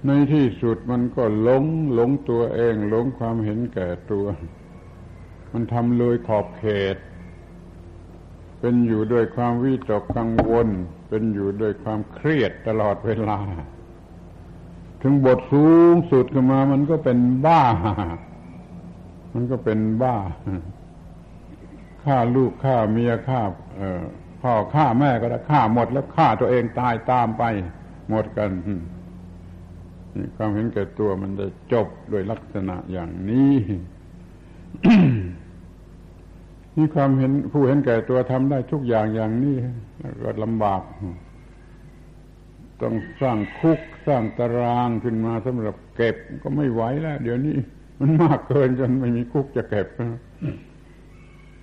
ในที่สุดมันก็หลงหลงตัวเองหลงความเห็นแก่ตัว มันทำเลยขอบเขต เป็นอยู่ด้วยความวิตกกังวล เป็นอยู่ด้วยความเครียดตลอดเวลา ถึงบทสูงสุดขึ้นมามันก็เป็นบ้า มันก็เป็นบ้าฆ่าลูกฆ่าเมียฆ่าเอ พ่อฆ่าแม่ก็ได้ฆ่าหมดแล้วฆ่าตัวเองตายตามไป หมดกันนี่ความเห็นแก่ตัวมันจะจบโดยลักษณะอย่างนี้นี่ความเห็นผู้เห็นแก่ตัวทำได้ทุกอย่างอย่างนี้ก็ลำบาก ต้องสร้างคุกสร้างตารางขึ้นมาสำหรับเก็บก็ไม่ไหวแล้ว เดี๋ยวนี้ มันมากเกินจนไม่มีคุกจะเก็บ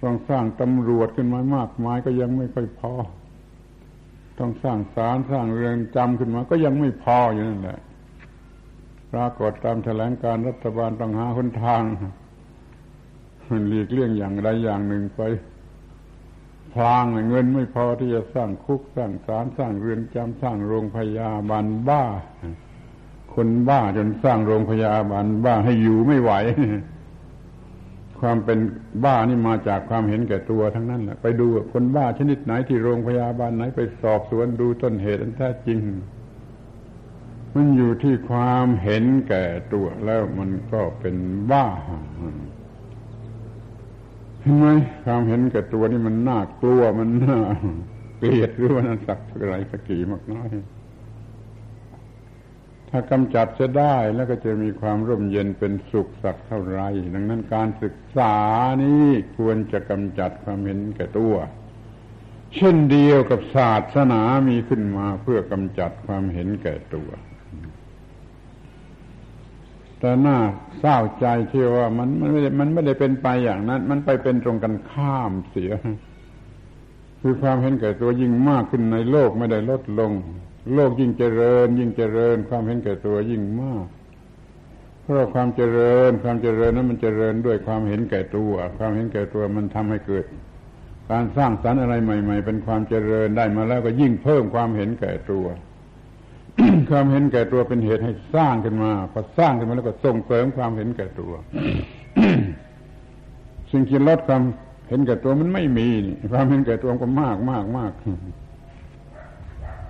ต้องสร้างตำรวจขึ้นมามากมายก็ยังไม่ค่อยพอ ต้องสร้างศาลสร้างเรือนจำขึ้นมา ก็ยังไม่พออยู่นั่นแหละปรากฏตามแถลงการรัฐบาลต้องหาหนทางมันหลีกเลี่ยงอย่างใดอย่างหนึ่งไปพลางเงินไม่พอที่จะสร้างคุกสร้างศาลสร้างเรือนจำสร้างโรงพยาบาลบ้า คนบ้าจนสร้างโรงพยาบาลบ้าให้อยู่ไม่ไหว ความเป็นบ้านี่มาจากความเห็นแก่ตัวทั้งนั้นแหละไปดูคนบ้าชนิดไหนที่โรงพยาบาลไหนไปสอบสวนดูต้นเหตุอันแท้จริง มันอยู่ที่ความเห็นแก่ตัวแล้วมันก็เป็นบ้าเห็นไหมความเห็นแก่ตัวนี่มันน่ากลัวมันน่าเกลียดหรือว่าน่าสักอะไรสักกี่มากน้อย ถ้ากำจัดจะได้แล้วก็จะมีความร่มเย็นเป็นสุขสักเท่าไรดังนั้นการศึกษานี้ควรจะกำจัดความเห็นแก่ตัว เช่นเดียวกับศาสนามีขึ้นมาเพื่อกำจัดความเห็นแก่ตัว แต่น่าเศร้าใจที่ว่ามันมันไม่ได้มันไม่ได้เป็นไปอย่างนั้น มันไปเป็นตรงกันข้ามเสีย คือความเห็นแก่ตัวยิ่งมากขึ้นในโลกไม่ได้ลดลง โลกยิ่งเจริญ ยิ่งเจริญ ความเห็นแก่ตัวยิ่งมาก เพราะความเจริญ ความเจริญนั้นมันเจริญด้วยความเห็นแก่ตัว ความเห็นแก่ตัวมันทำให้เกิด การสร้างสรรค์อะไรใหม่ ๆ เป็นความเจริญได้มาแล้วก็ยิ่งเพิ่มความเห็นแก่ตัว ความเห็นแก่ตัวเป็นเหตุให้สร้างขึ้นมาพอสร้างขึ้นมาแล้วก็ส่งเสริมความเห็นแก่ตัวสิ่งที่ลดความเห็นแก่ตัวมันไม่มี ความเห็นแก่ตัวก็มากมากมาก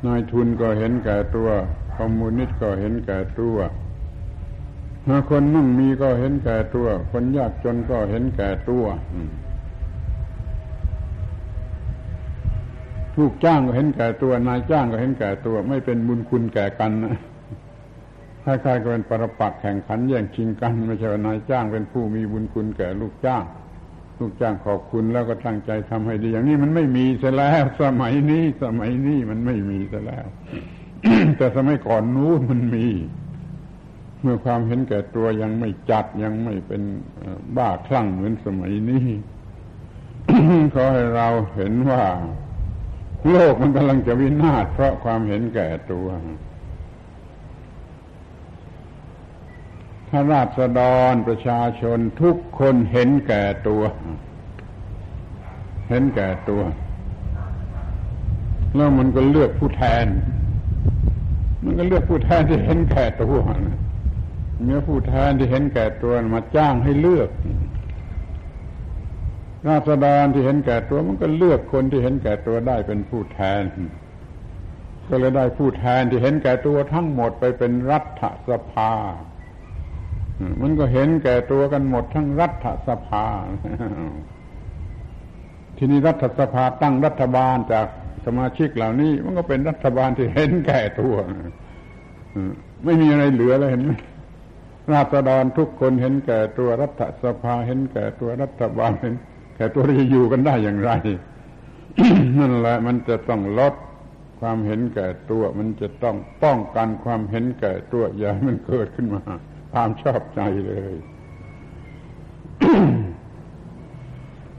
นายทุนก็เห็นแก่ตัว คอมมิวนิสต์ก็เห็นแก่ตัวคนมั่งมีก็เห็นแก่ตัว คนยากจนก็เห็นแก่ตัวลูกจ้างก็เห็นแก่ตัว นายจ้างก็เห็นแก่ตัว ไม่เป็นบุญคุณแก่กันนะคล้ายๆก็เป็นปรปักษ์แข่งขันแย่งชิงกัน ไม่ใช่ว่านายจ้างเป็นผู้มีบุญคุณแก่ลูกจ้าง ลูกจ้างขอบคุณแล้วก็ตั้งใจทำให้ดี อย่างนี้มันไม่มีซะแล้ว สมัยนี้สมัยนี้มันไม่มีซะแล้ว แต่สมัยก่อนนู้นมันมี เมื่อความเห็นแก่ตัวยังไม่จัดยังไม่เป็นบ้าคลั่งเหมือนสมัยนี้ขอให้เราเห็นว่า โลกมันกำลังจะวินาศเพราะความเห็นแก่ตัว ถ้าราษฎรประชาชนทุกคนเห็นแก่ตัว เห็นแก่ตัว แล้วมันก็เลือกผู้แทน มันก็เลือกผู้แทนที่เห็นแก่ตัวเมื่อผู้แทนที่เห็นแก่ตัวมาจ้างให้เลือก ราษฎรที่เห็นแก่ตัวมันก็เลือกคนที่เห็นแก่ตัวได้เป็นผู้แทน ก็เลยได้ผู้แทนที่เห็นแก่ตัวทั้งหมดไปเป็นรัฐสภา มันก็เห็นแก่ตัวกันหมดทั้งรัฐสภา ทีนี้รัฐสภาตั้งรัฐบาลจากสมาชิกเหล่านี้ มันก็เป็นรัฐบาลที่เห็นแก่ตัวไม่มีอะไรเหลือเลยเห็นไหมราษฎรทุกคนเห็นแก่ตัวรัฐสภาเห็นแก่ตัวรัฐบาลเห็นแต่ตัวจะอยู่กันได้อย่างไรนั่นแหละมันจะต้องลดความเห็นแก่ตัว มันจะต้องป้องกันความเห็นแก่ตัวอย่าให้มันเกิดขึ้นมา ความชอบใจเลย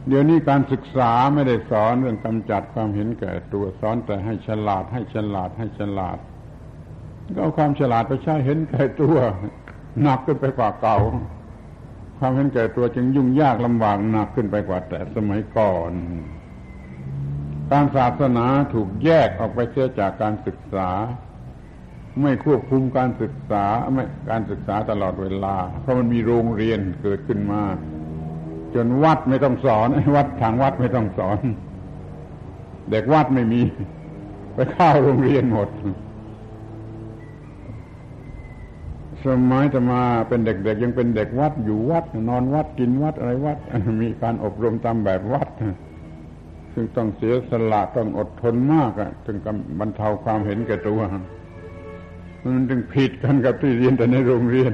เดี๋ยวนี้การศึกษาไม่ได้สอนเรื่องกำจัดความเห็นแก่ตัวสอนแต่ให้ฉลาด ให้ฉลาดให้ฉลาด ก็เอาความฉลาดไปใช้เห็นแก่ตัวหนักขึ้นไปกว่าเก่า ความเห็นแก่ตัวจึงยุ่งยากลำบากหนักขึ้นไปกว่าแต่สมัยก่อนการศาสนาถูกแยกออกไปเสียจากการศึกษา ไม่ควบคุมการศึกษาไม่การศึกษาตลอดเวลา เพราะมันมีโรงเรียนเกิดขึ้นมา จนวัดไม่ต้องสอนวัดทางวัดไม่ต้องสอน เด็กวัดไม่มี ไปเข้าโรงเรียนหมด สมัยจะมาเป็นเด็กๆยังเป็นเด็กวัดอยู่วัด นอนวัดกินวัดอะไรวัด มีการอบรมตามแบบวัดซึ่งต้องเสียสละต้องอดทนมากอะถึงกับบรรเทาความเห็นแก่ตัว มันจึงผิดกันกับที่เรียนแต่ในโรงเรียน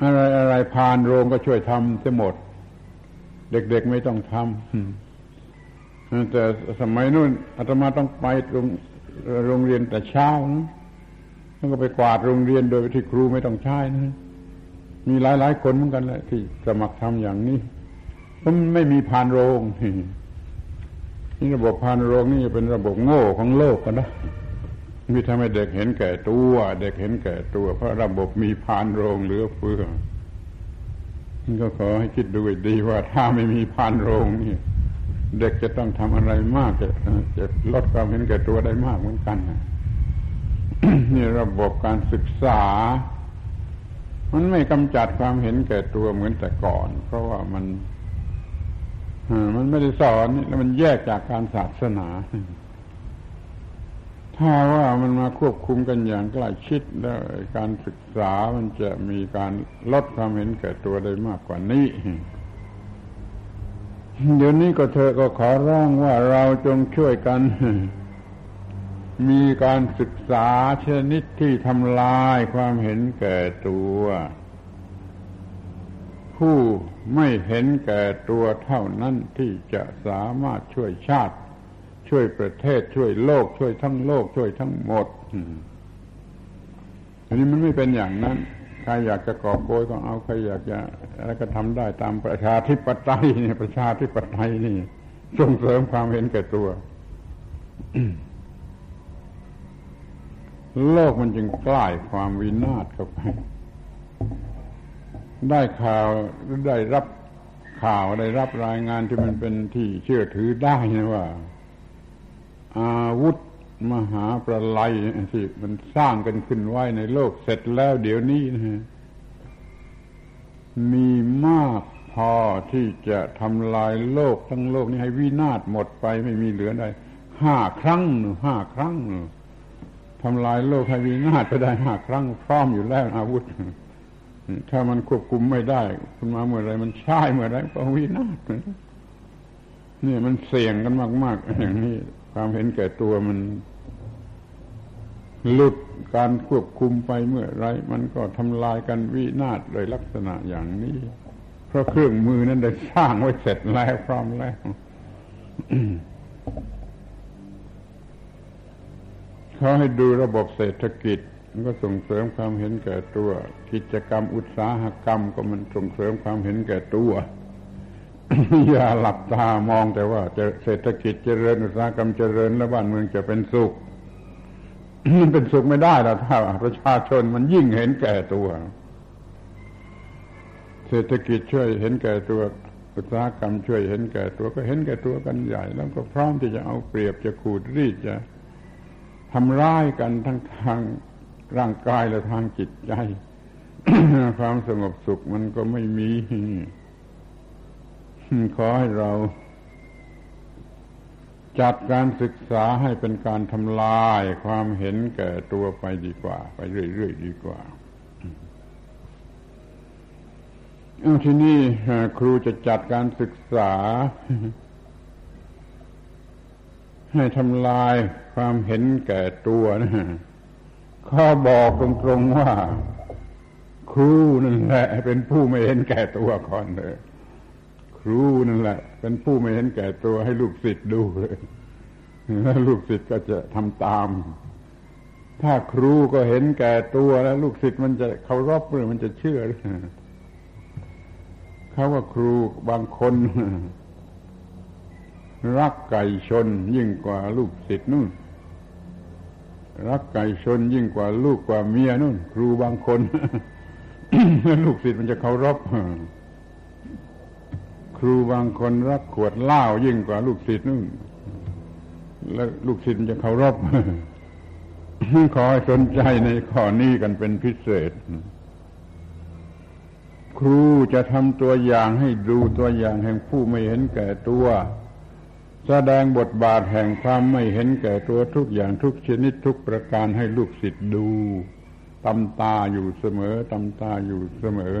อะไรอะไรผ่านโรงก็ช่วยทำจะหมด เด็กๆไม่ต้องทำแต่สมัยนู้นอาตมาต้องไปโรงโรงเรียนแต่เช้านะแล้วก็ไปกวาดโรงเรียนโดยที่ครูไม่ต้องใช้นะมีหลายๆคนเหมือนกันแหละที่สมัครทำอย่างนี้มันไม่มีพานโรงนี่ระบบพานโรงนี่เป็นระบบโง่ของโลกกันนะ มีทำให้เด็กเห็นแก่ตัว เด็กเห็นแก่ตัว เพราะระบบมีพานโรงเหลือเฟือก็ขอให้คิดดูดีว่าถ้าไม่มีพานโรงนี่เด็กจะต้องทำอะไรมากจะจะลดความเห็นแก่ตัวได้มากเหมือนกันนะนี่ระบบการศึกษา มันไม่กำจัดความเห็นแก่ตัวเหมือนแต่ก่อน เพราะว่ามันมันไม่ได้สอนแล้วมันแยกจากการศาสนา ถ้าว่ามันมาควบคุมกันอย่างใกล้ชิดแล้วการศึกษามันจะมีการลดความเห็นแก่ตัวได้มากกว่านี้เดี๋ยวนี้ก็เธอก็ขอร้องว่าเราจงช่วยกัน มีการศึกษาชนิดที่ทำลายความเห็นแก่ตัว ผู้ไม่เห็นแก่ตัวเท่านั้นที่จะสามารถช่วยชาติ ช่วยประเทศช่วยโลก ช่วยทั้งโลก ช่วยทั้งหมดอันนี้มันไม่เป็นอย่างนั้นใครอยากจะก่อโกยก็เอาใครอยากจะอะไรก็ทำได้ตามประชาธิปไตยนี่ประชาธิปไตยนี่ ส่งเสริมความเห็นแก่ตัว โลกมันจึงใกล้ความวินาศเข้าไป ได้ข่าวได้รับข่าวได้รับรายงานที่มันเป็นที่เชื่อถือได้นะว่า อาวุธมหาประไลที่มันสร้างกันขึ้นไว้ในโลกเสร็จแล้วเดี๋ยวนี้นะฮะมีมากพอที่จะทำลายโลกทั้งโลกนี้ให้วินาศหมดไปไม่มีเหลือใดห้าครั้งห้าครั้งทำลายโลกให้วินาศไปได้ห้าครั้ง พร้อมอยู่แล้วอาวุธ ถ้ามันควบคุมไม่ได้ คุณมาเมื่อไรมันใช่เมื่อไรก็วินาศนี่มันเสี่ยงกันมาก ๆ อย่างนี้ ความเห็นแก่ตัวมันหลุดการควบคุมไปเมื่อไรมันก็ทำลายกันวินาศโดยลักษณะอย่างนี้ เพราะเครื่องมือนั้นได้สร้างไว้เสร็จแล้วพร้อมแล้วเขาให้ดูระบบเศรษฐกิจ มันก็ส่งเสริมความเห็นแก่ตัว กิจกรรมอุตสาหกรรมก็มันส่งเสริมความเห็นแก่ตัว อย่าหลับตามองแต่ว่าจะเศรษฐกิจเจริญอุตสาหกรรมเจริญแล้วบ้านเมืองจะเป็นสุขมันเป็นสุขไม่ได้หรอกถ้าประชาชนมันยิ่งเห็นแก่ตัว เศรษฐกิจช่วยเห็นแก่ตัวอุตสาหกรรมช่วยเห็นแก่ตัวก็เห็นแก่ตัวกันใหญ่ แล้วก็พร้อมที่จะเอาเปรียบจะขูดรีดจะทำร้ายกันทั้งทางร่างกายและทางจิตใจ ความสงบสุขมันก็ไม่มี ขอให้เราจัดการศึกษาให้เป็นการทำลายความเห็นแก่ตัวไปดีกว่า ไปเรื่อยๆดีกว่าเอาที่นี่ครูจะจัดการศึกษา ให้ทำลายความเห็นแก่ตัวนะข้อบอกตรงๆว่า ครูนั่นแหละเป็นผู้ไม่เห็นแก่ตัวก่อนเลย ครูนั่นแหละ เป็นผู้ไม่เห็นแก่ตัวให้ลูกศิษย์ดูเลยแล้วลูกศิษย์ก็จะทำตาม ถ้าครูก็เห็นแก่ตัวแล้วลูกศิษย์มันจะเคารพหรือมันจะเชื่อเขาว่าครูบางคน รักไก่ชนยิ่งกว่าลูกศิษย์นู่น รักไก่ชนยิ่งกว่าลูกกว่าเมียนู่น ครูบางคนลูกศิษย์มันจะเคารพ ครูบางคนรักขวดเหล้ายิ่งกว่าลูกศิษย์นู่นแล้วลูกศิษย์จะเคารพขอให้สนใจในข้อนี้กันเป็นพิเศษ ครูจะทำตัวอย่างให้ดูตัวอย่างแห่งผู้ไม่เห็นแก่ตัว แสดงบทบาทแห่งความไม่เห็นแก่ตัวทุกอย่างทุกชนิดทุกประการให้ลูกศิษย์ดูตำตาอยู่เสมอตำตาอยู่เสมอ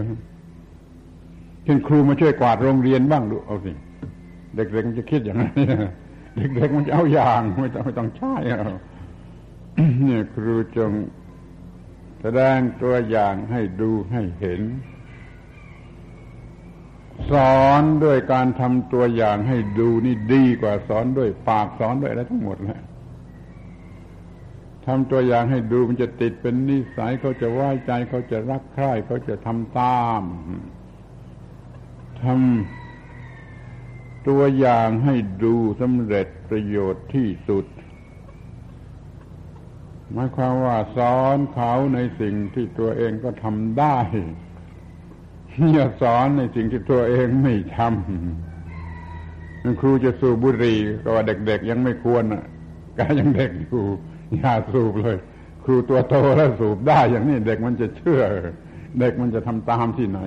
เช่นครูมาช่วยกวาดโรงเรียนบ้างดูเอาสิเด็กๆมันจะคิดอย่างนั้นเด็กๆมันจะเอาอย่างไม่ต้องไม่ต้องใช่เนี่ยครูจงแสดงตัวอย่างให้ดูให้เห็น สอนด้วยการทำตัวอย่างให้ดูนี่ดีกว่าสอนด้วยปากสอนด้วยอะไรทั้งหมดแหละทำตัวอย่างให้ดูมันจะติดเป็นนิสัยเขาจะไว้ใจเขาจะรักใคร่เขาจะทำตาม ทำตัวอย่างให้ดูสำเร็จประโยชน์ที่สุดหมายความว่าสอนเขาในสิ่งที่ตัวเองก็ทำได้อย่าสอนในสิ่งที่ตัวเองไม่ทำครูจะสูบบุหรี่ก็ว่าเด็ก ๆ ยังไม่ควรอะกายังเด็กอยู่อย่าสูบเลย ครูตัวโตแล้วสูบได้อย่างนี้เด็กมันจะเชื่อ เด็กมันจะทำตามที่ไหน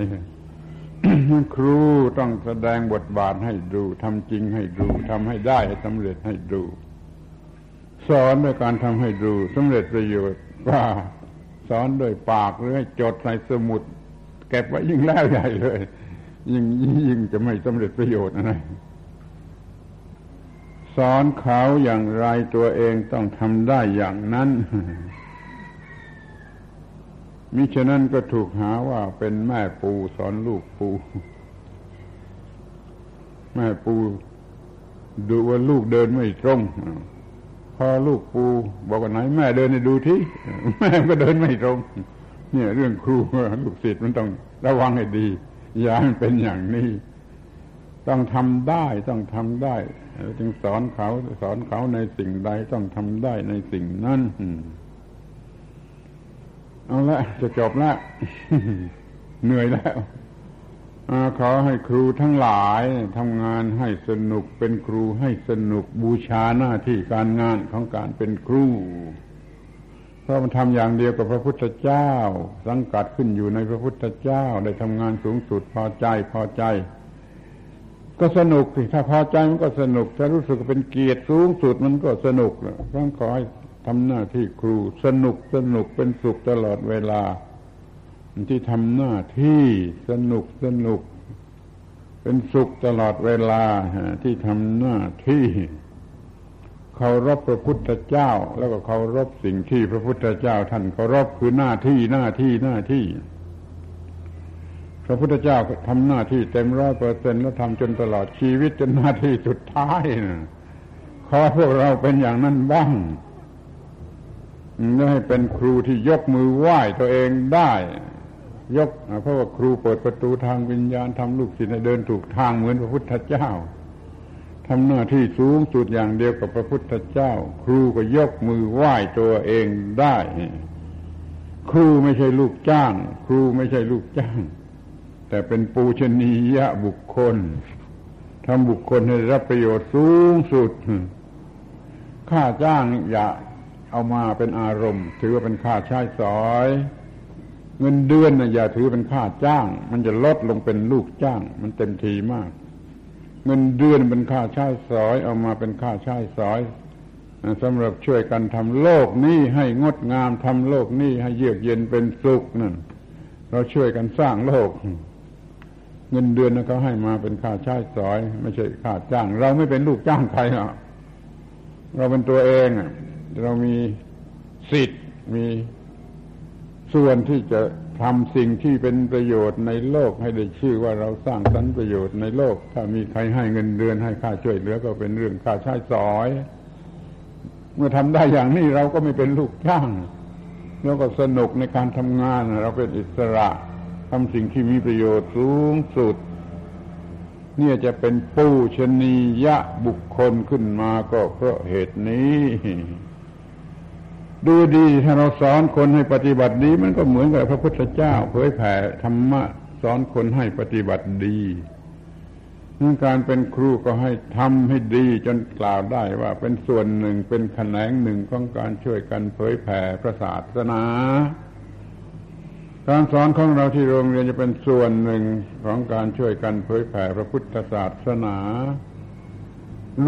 ครูต้องแสดงบทบาทให้ดูทำจริงให้ดูทำให้ได้ให้สำเร็จให้ดู สอนด้วยการทำให้ดูสำเร็จประโยชน์ว่าสอนโดยปากหรือให้จดใส่สมุด เก็บไว้ยิ่งแล้วใหญ่เลย ยิ่งยิ่งจะไม่สำเร็จประโยชน์อะไรสอนเขาอย่างไรตัวเองต้องทำได้อย่างนั้น มิฉะนั้นก็ถูกหาว่าเป็นแม่ปูสอนลูกปู แม่ปูดูว่าลูกเดินไม่ตรงพอลูกปูบอกว่าไหนแม่เดินให้ดูที่แม่ก็เดินไม่ตรง เนี่ย เรื่องครูลูกศิษย์มันต้องระวังให้ดี อย่าให้เป็นอย่างนี้ ต้องทำได้ต้องทำได้จึงสอนเขาสอนเขาในสิ่งใดต้องทำได้ในสิ่งนั้น เอาละจะจบแล้วเหนื่อยแล้วขอให้ครูทั้งหลายทำงานให้สนุกเป็นครูให้สนุกบูชาหน้าที่การงานของการเป็นครู เพราะมันทำอย่างเดียวกับพระพุทธเจ้า สังกัดขึ้นอยู่ในพระพุทธเจ้าได้ทำงานสูงสุดพอใจพอใจ ก็สนุกสิถ้าพอใจมันก็สนุกถ้ารู้สึกเป็นเกียรติสูงสุดมันก็สนุกเพราะขอให้ ทำหน้าที่ครูสนุกสนุกเป็นสุขตลอดเวลา ที่ทำหน้าที่สนุกสนุก เป็นสุขตลอดเวลาที่ทำหน้าที่เคารพพระพุทธเจ้า แล้วก็เคารพสิ่งที่พระพุทธเจ้า ท่านเคารพคือหน้าที่หน้าที่หน้าที่ พระพุทธเจ้าทำหน้าที่เต็มร้อยเปอร์เซ็นต์แล้วทำจนตลอดชีวิตจนหน้าที่สุดท้ายนะขอพวกเราเป็นอย่างนั้นบ้าง ให้เป็นครูที่ยกมือไหว้ตัวเองได้ ยกเพราะว่าครูเปิดประตูทางวิญญาณทำลูกศิษย์ให้เดินถูกทางเหมือนพระพุทธเจ้าทำหน้าที่สูงสุดอย่างเดียวกับพระพุทธเจ้า ครูก็ยกมือไหว้ตัวเองได้ ครูไม่ใช่ลูกจ้าง ครูไม่ใช่ลูกจ้าง แต่เป็นปูชนียะบุคคลทำบุคคลให้รับประโยชน์สูงสุด ค่าจ้างอย่า เอามาเป็นอารมณ์ ถือว่าเป็นค่าใช้สอย เงินเดือนนะอย่าถือเป็นค่าจ้าง มันจะลดลงเป็นลูกจ้าง มันเต็มทีมาก เงินเดือนเป็นค่าใช้สอย เอามาเป็นค่าใช้สอยสำหรับช่วยกันทำโลกนี้ให้งดงามทำโลกนี้ให้เยือกเย็นเป็นสุขนั่นเราช่วยกันสร้างโลก เงินเดือนเขาให้มาเป็นค่าใช้สอย ไม่ใช่ค่าจ้าง เราไม่เป็นลูกจ้างใครหรอะเราเป็นตัวเอง เรามีสิทธิ์มีส่วนที่จะทำสิ่งที่เป็นประโยชน์ในโลกให้ได้ชื่อว่าเราสร้างสรรค์ประโยชน์ในโลก ถ้ามีใครให้เงินเดือนให้ค่าช่วยเหลือก็เป็นเรื่องค่าใช้สอย เมื่อทำได้อย่างนี้เราก็ไม่เป็นลูกจ้างแล้วก็สนุกในการทำงาน เราเป็นอิสระทำสิ่งที่มีประโยชน์สูงสุด เนี่ยจะเป็นปูชนียะบุคคลขึ้นมาก็เพราะเหตุนี้ ดูดีถ้าเราสอนคนให้ปฏิบัติดี มันก็เหมือนกับพระพุทธเจ้าเผยแผ่ธรรมะสอนคนให้ปฏิบัติดีนื่การเป็นครูก็ให้ทำให้ดีจนกล่าวได้ว่าเป็นส่วนหนึ่งเป็นแขนงหนึ่งของการช่วยกันเผยแผ่พระศาสนา การสอนของเราที่โรงเรียนจะเป็นส่วนหนึ่งของการช่วยกันเผยแผ่พระพุทธศาสนา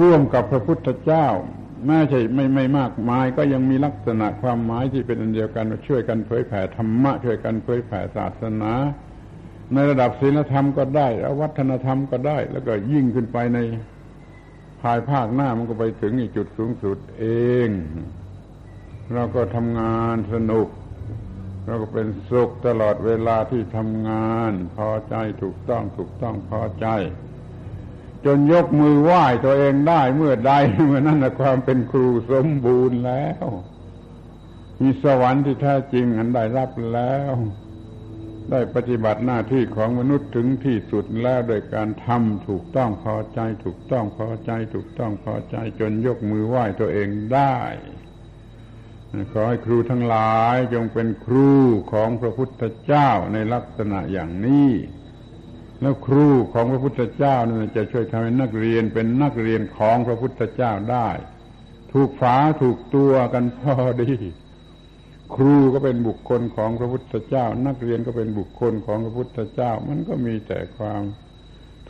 ร่วมกับพระพุทธเจ้า แม้ใช่ไม่ไม่มากมาย ก็ยังมีลักษณะความหมายที่เป็นอันเดียวกันช่วยกันเผยแผ่ธรรมะช่วยกันเผยแผ่ศาสนา ในระดับศีลธรรมก็ได้แล้ววัฒนธรรมก็ได้ แล้วก็ยิ่งขึ้นไปในภายภาคหน้ามันก็ไปถึงอีกจุดสูงสุดเอง เราก็ทำงานสนุก เราก็เป็นสุขตลอดเวลาที่ทำงาน พอใจถูกต้องถูกต้องพอใจ จนยกมือไหว้ตัวเองได้เมื่อใดเมื่อนั้นความเป็นครูสมบูรณ์แล้ว มีสวรรค์ที่แท้จริงอันได้รับแล้ว ได้ปฏิบัติหน้าที่ของมนุษย์ถึงที่สุดแล้วโดยการทำถูกต้องพอใจ ถูกต้องพอใจ ถูกต้องพอใจ จนยกมือไหว้ตัวเองได้ขอให้ครูทั้งหลายจงเป็นครูของพระพุทธเจ้าในลักษณะอย่างนี้ แล้วครูของพระพุทธเจ้านี่จะช่วยทำให้นักเรียนเป็นนักเรียนของพระพุทธเจ้าได้ ถูกฝาถูกตัวกันพอดี ครูก็เป็นบุคคลของพระพุทธเจ้า นักเรียนก็เป็นบุคคลของพระพุทธเจ้า มันก็มีแต่ความ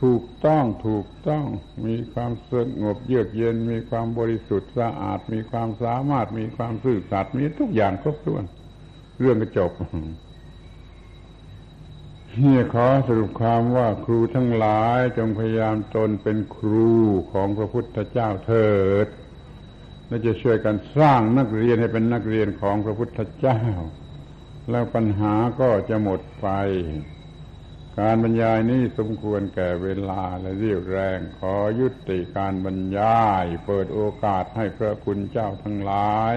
ถูกต้องถูกต้องมีความสงบเยือกเย็น มีความบริสุทธิ์สะอาด มีความสามารถมีความซื่อสัตย์มีทุกอย่างครบถ้วน เรื่องก็จบ นี่ขอสรุปความว่าครูทั้งหลายจงพยายามตนเป็นครูของพระพุทธเจ้าเถิด และจะช่วยกันสร้างนักเรียนให้เป็นนักเรียนของพระพุทธเจ้า แล้วปัญหาก็จะหมดไป การบรรยายนี้สมควรแก่เวลาและเรียวแรงขอยุติการบรรยาย เปิดโอกาสให้พระคุณเจ้าทั้งหลาย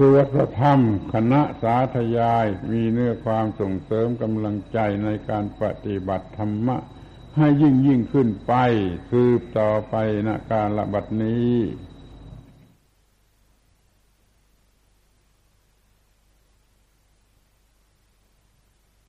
สวดพระธรรม คณะสาธยาย มีเนื้อความส่งเสริมกำลังใจในการปฏิบัติธรรมะ ให้ยิ่งยิ่งขึ้นไป สืบต่อไปณการละบัดนี้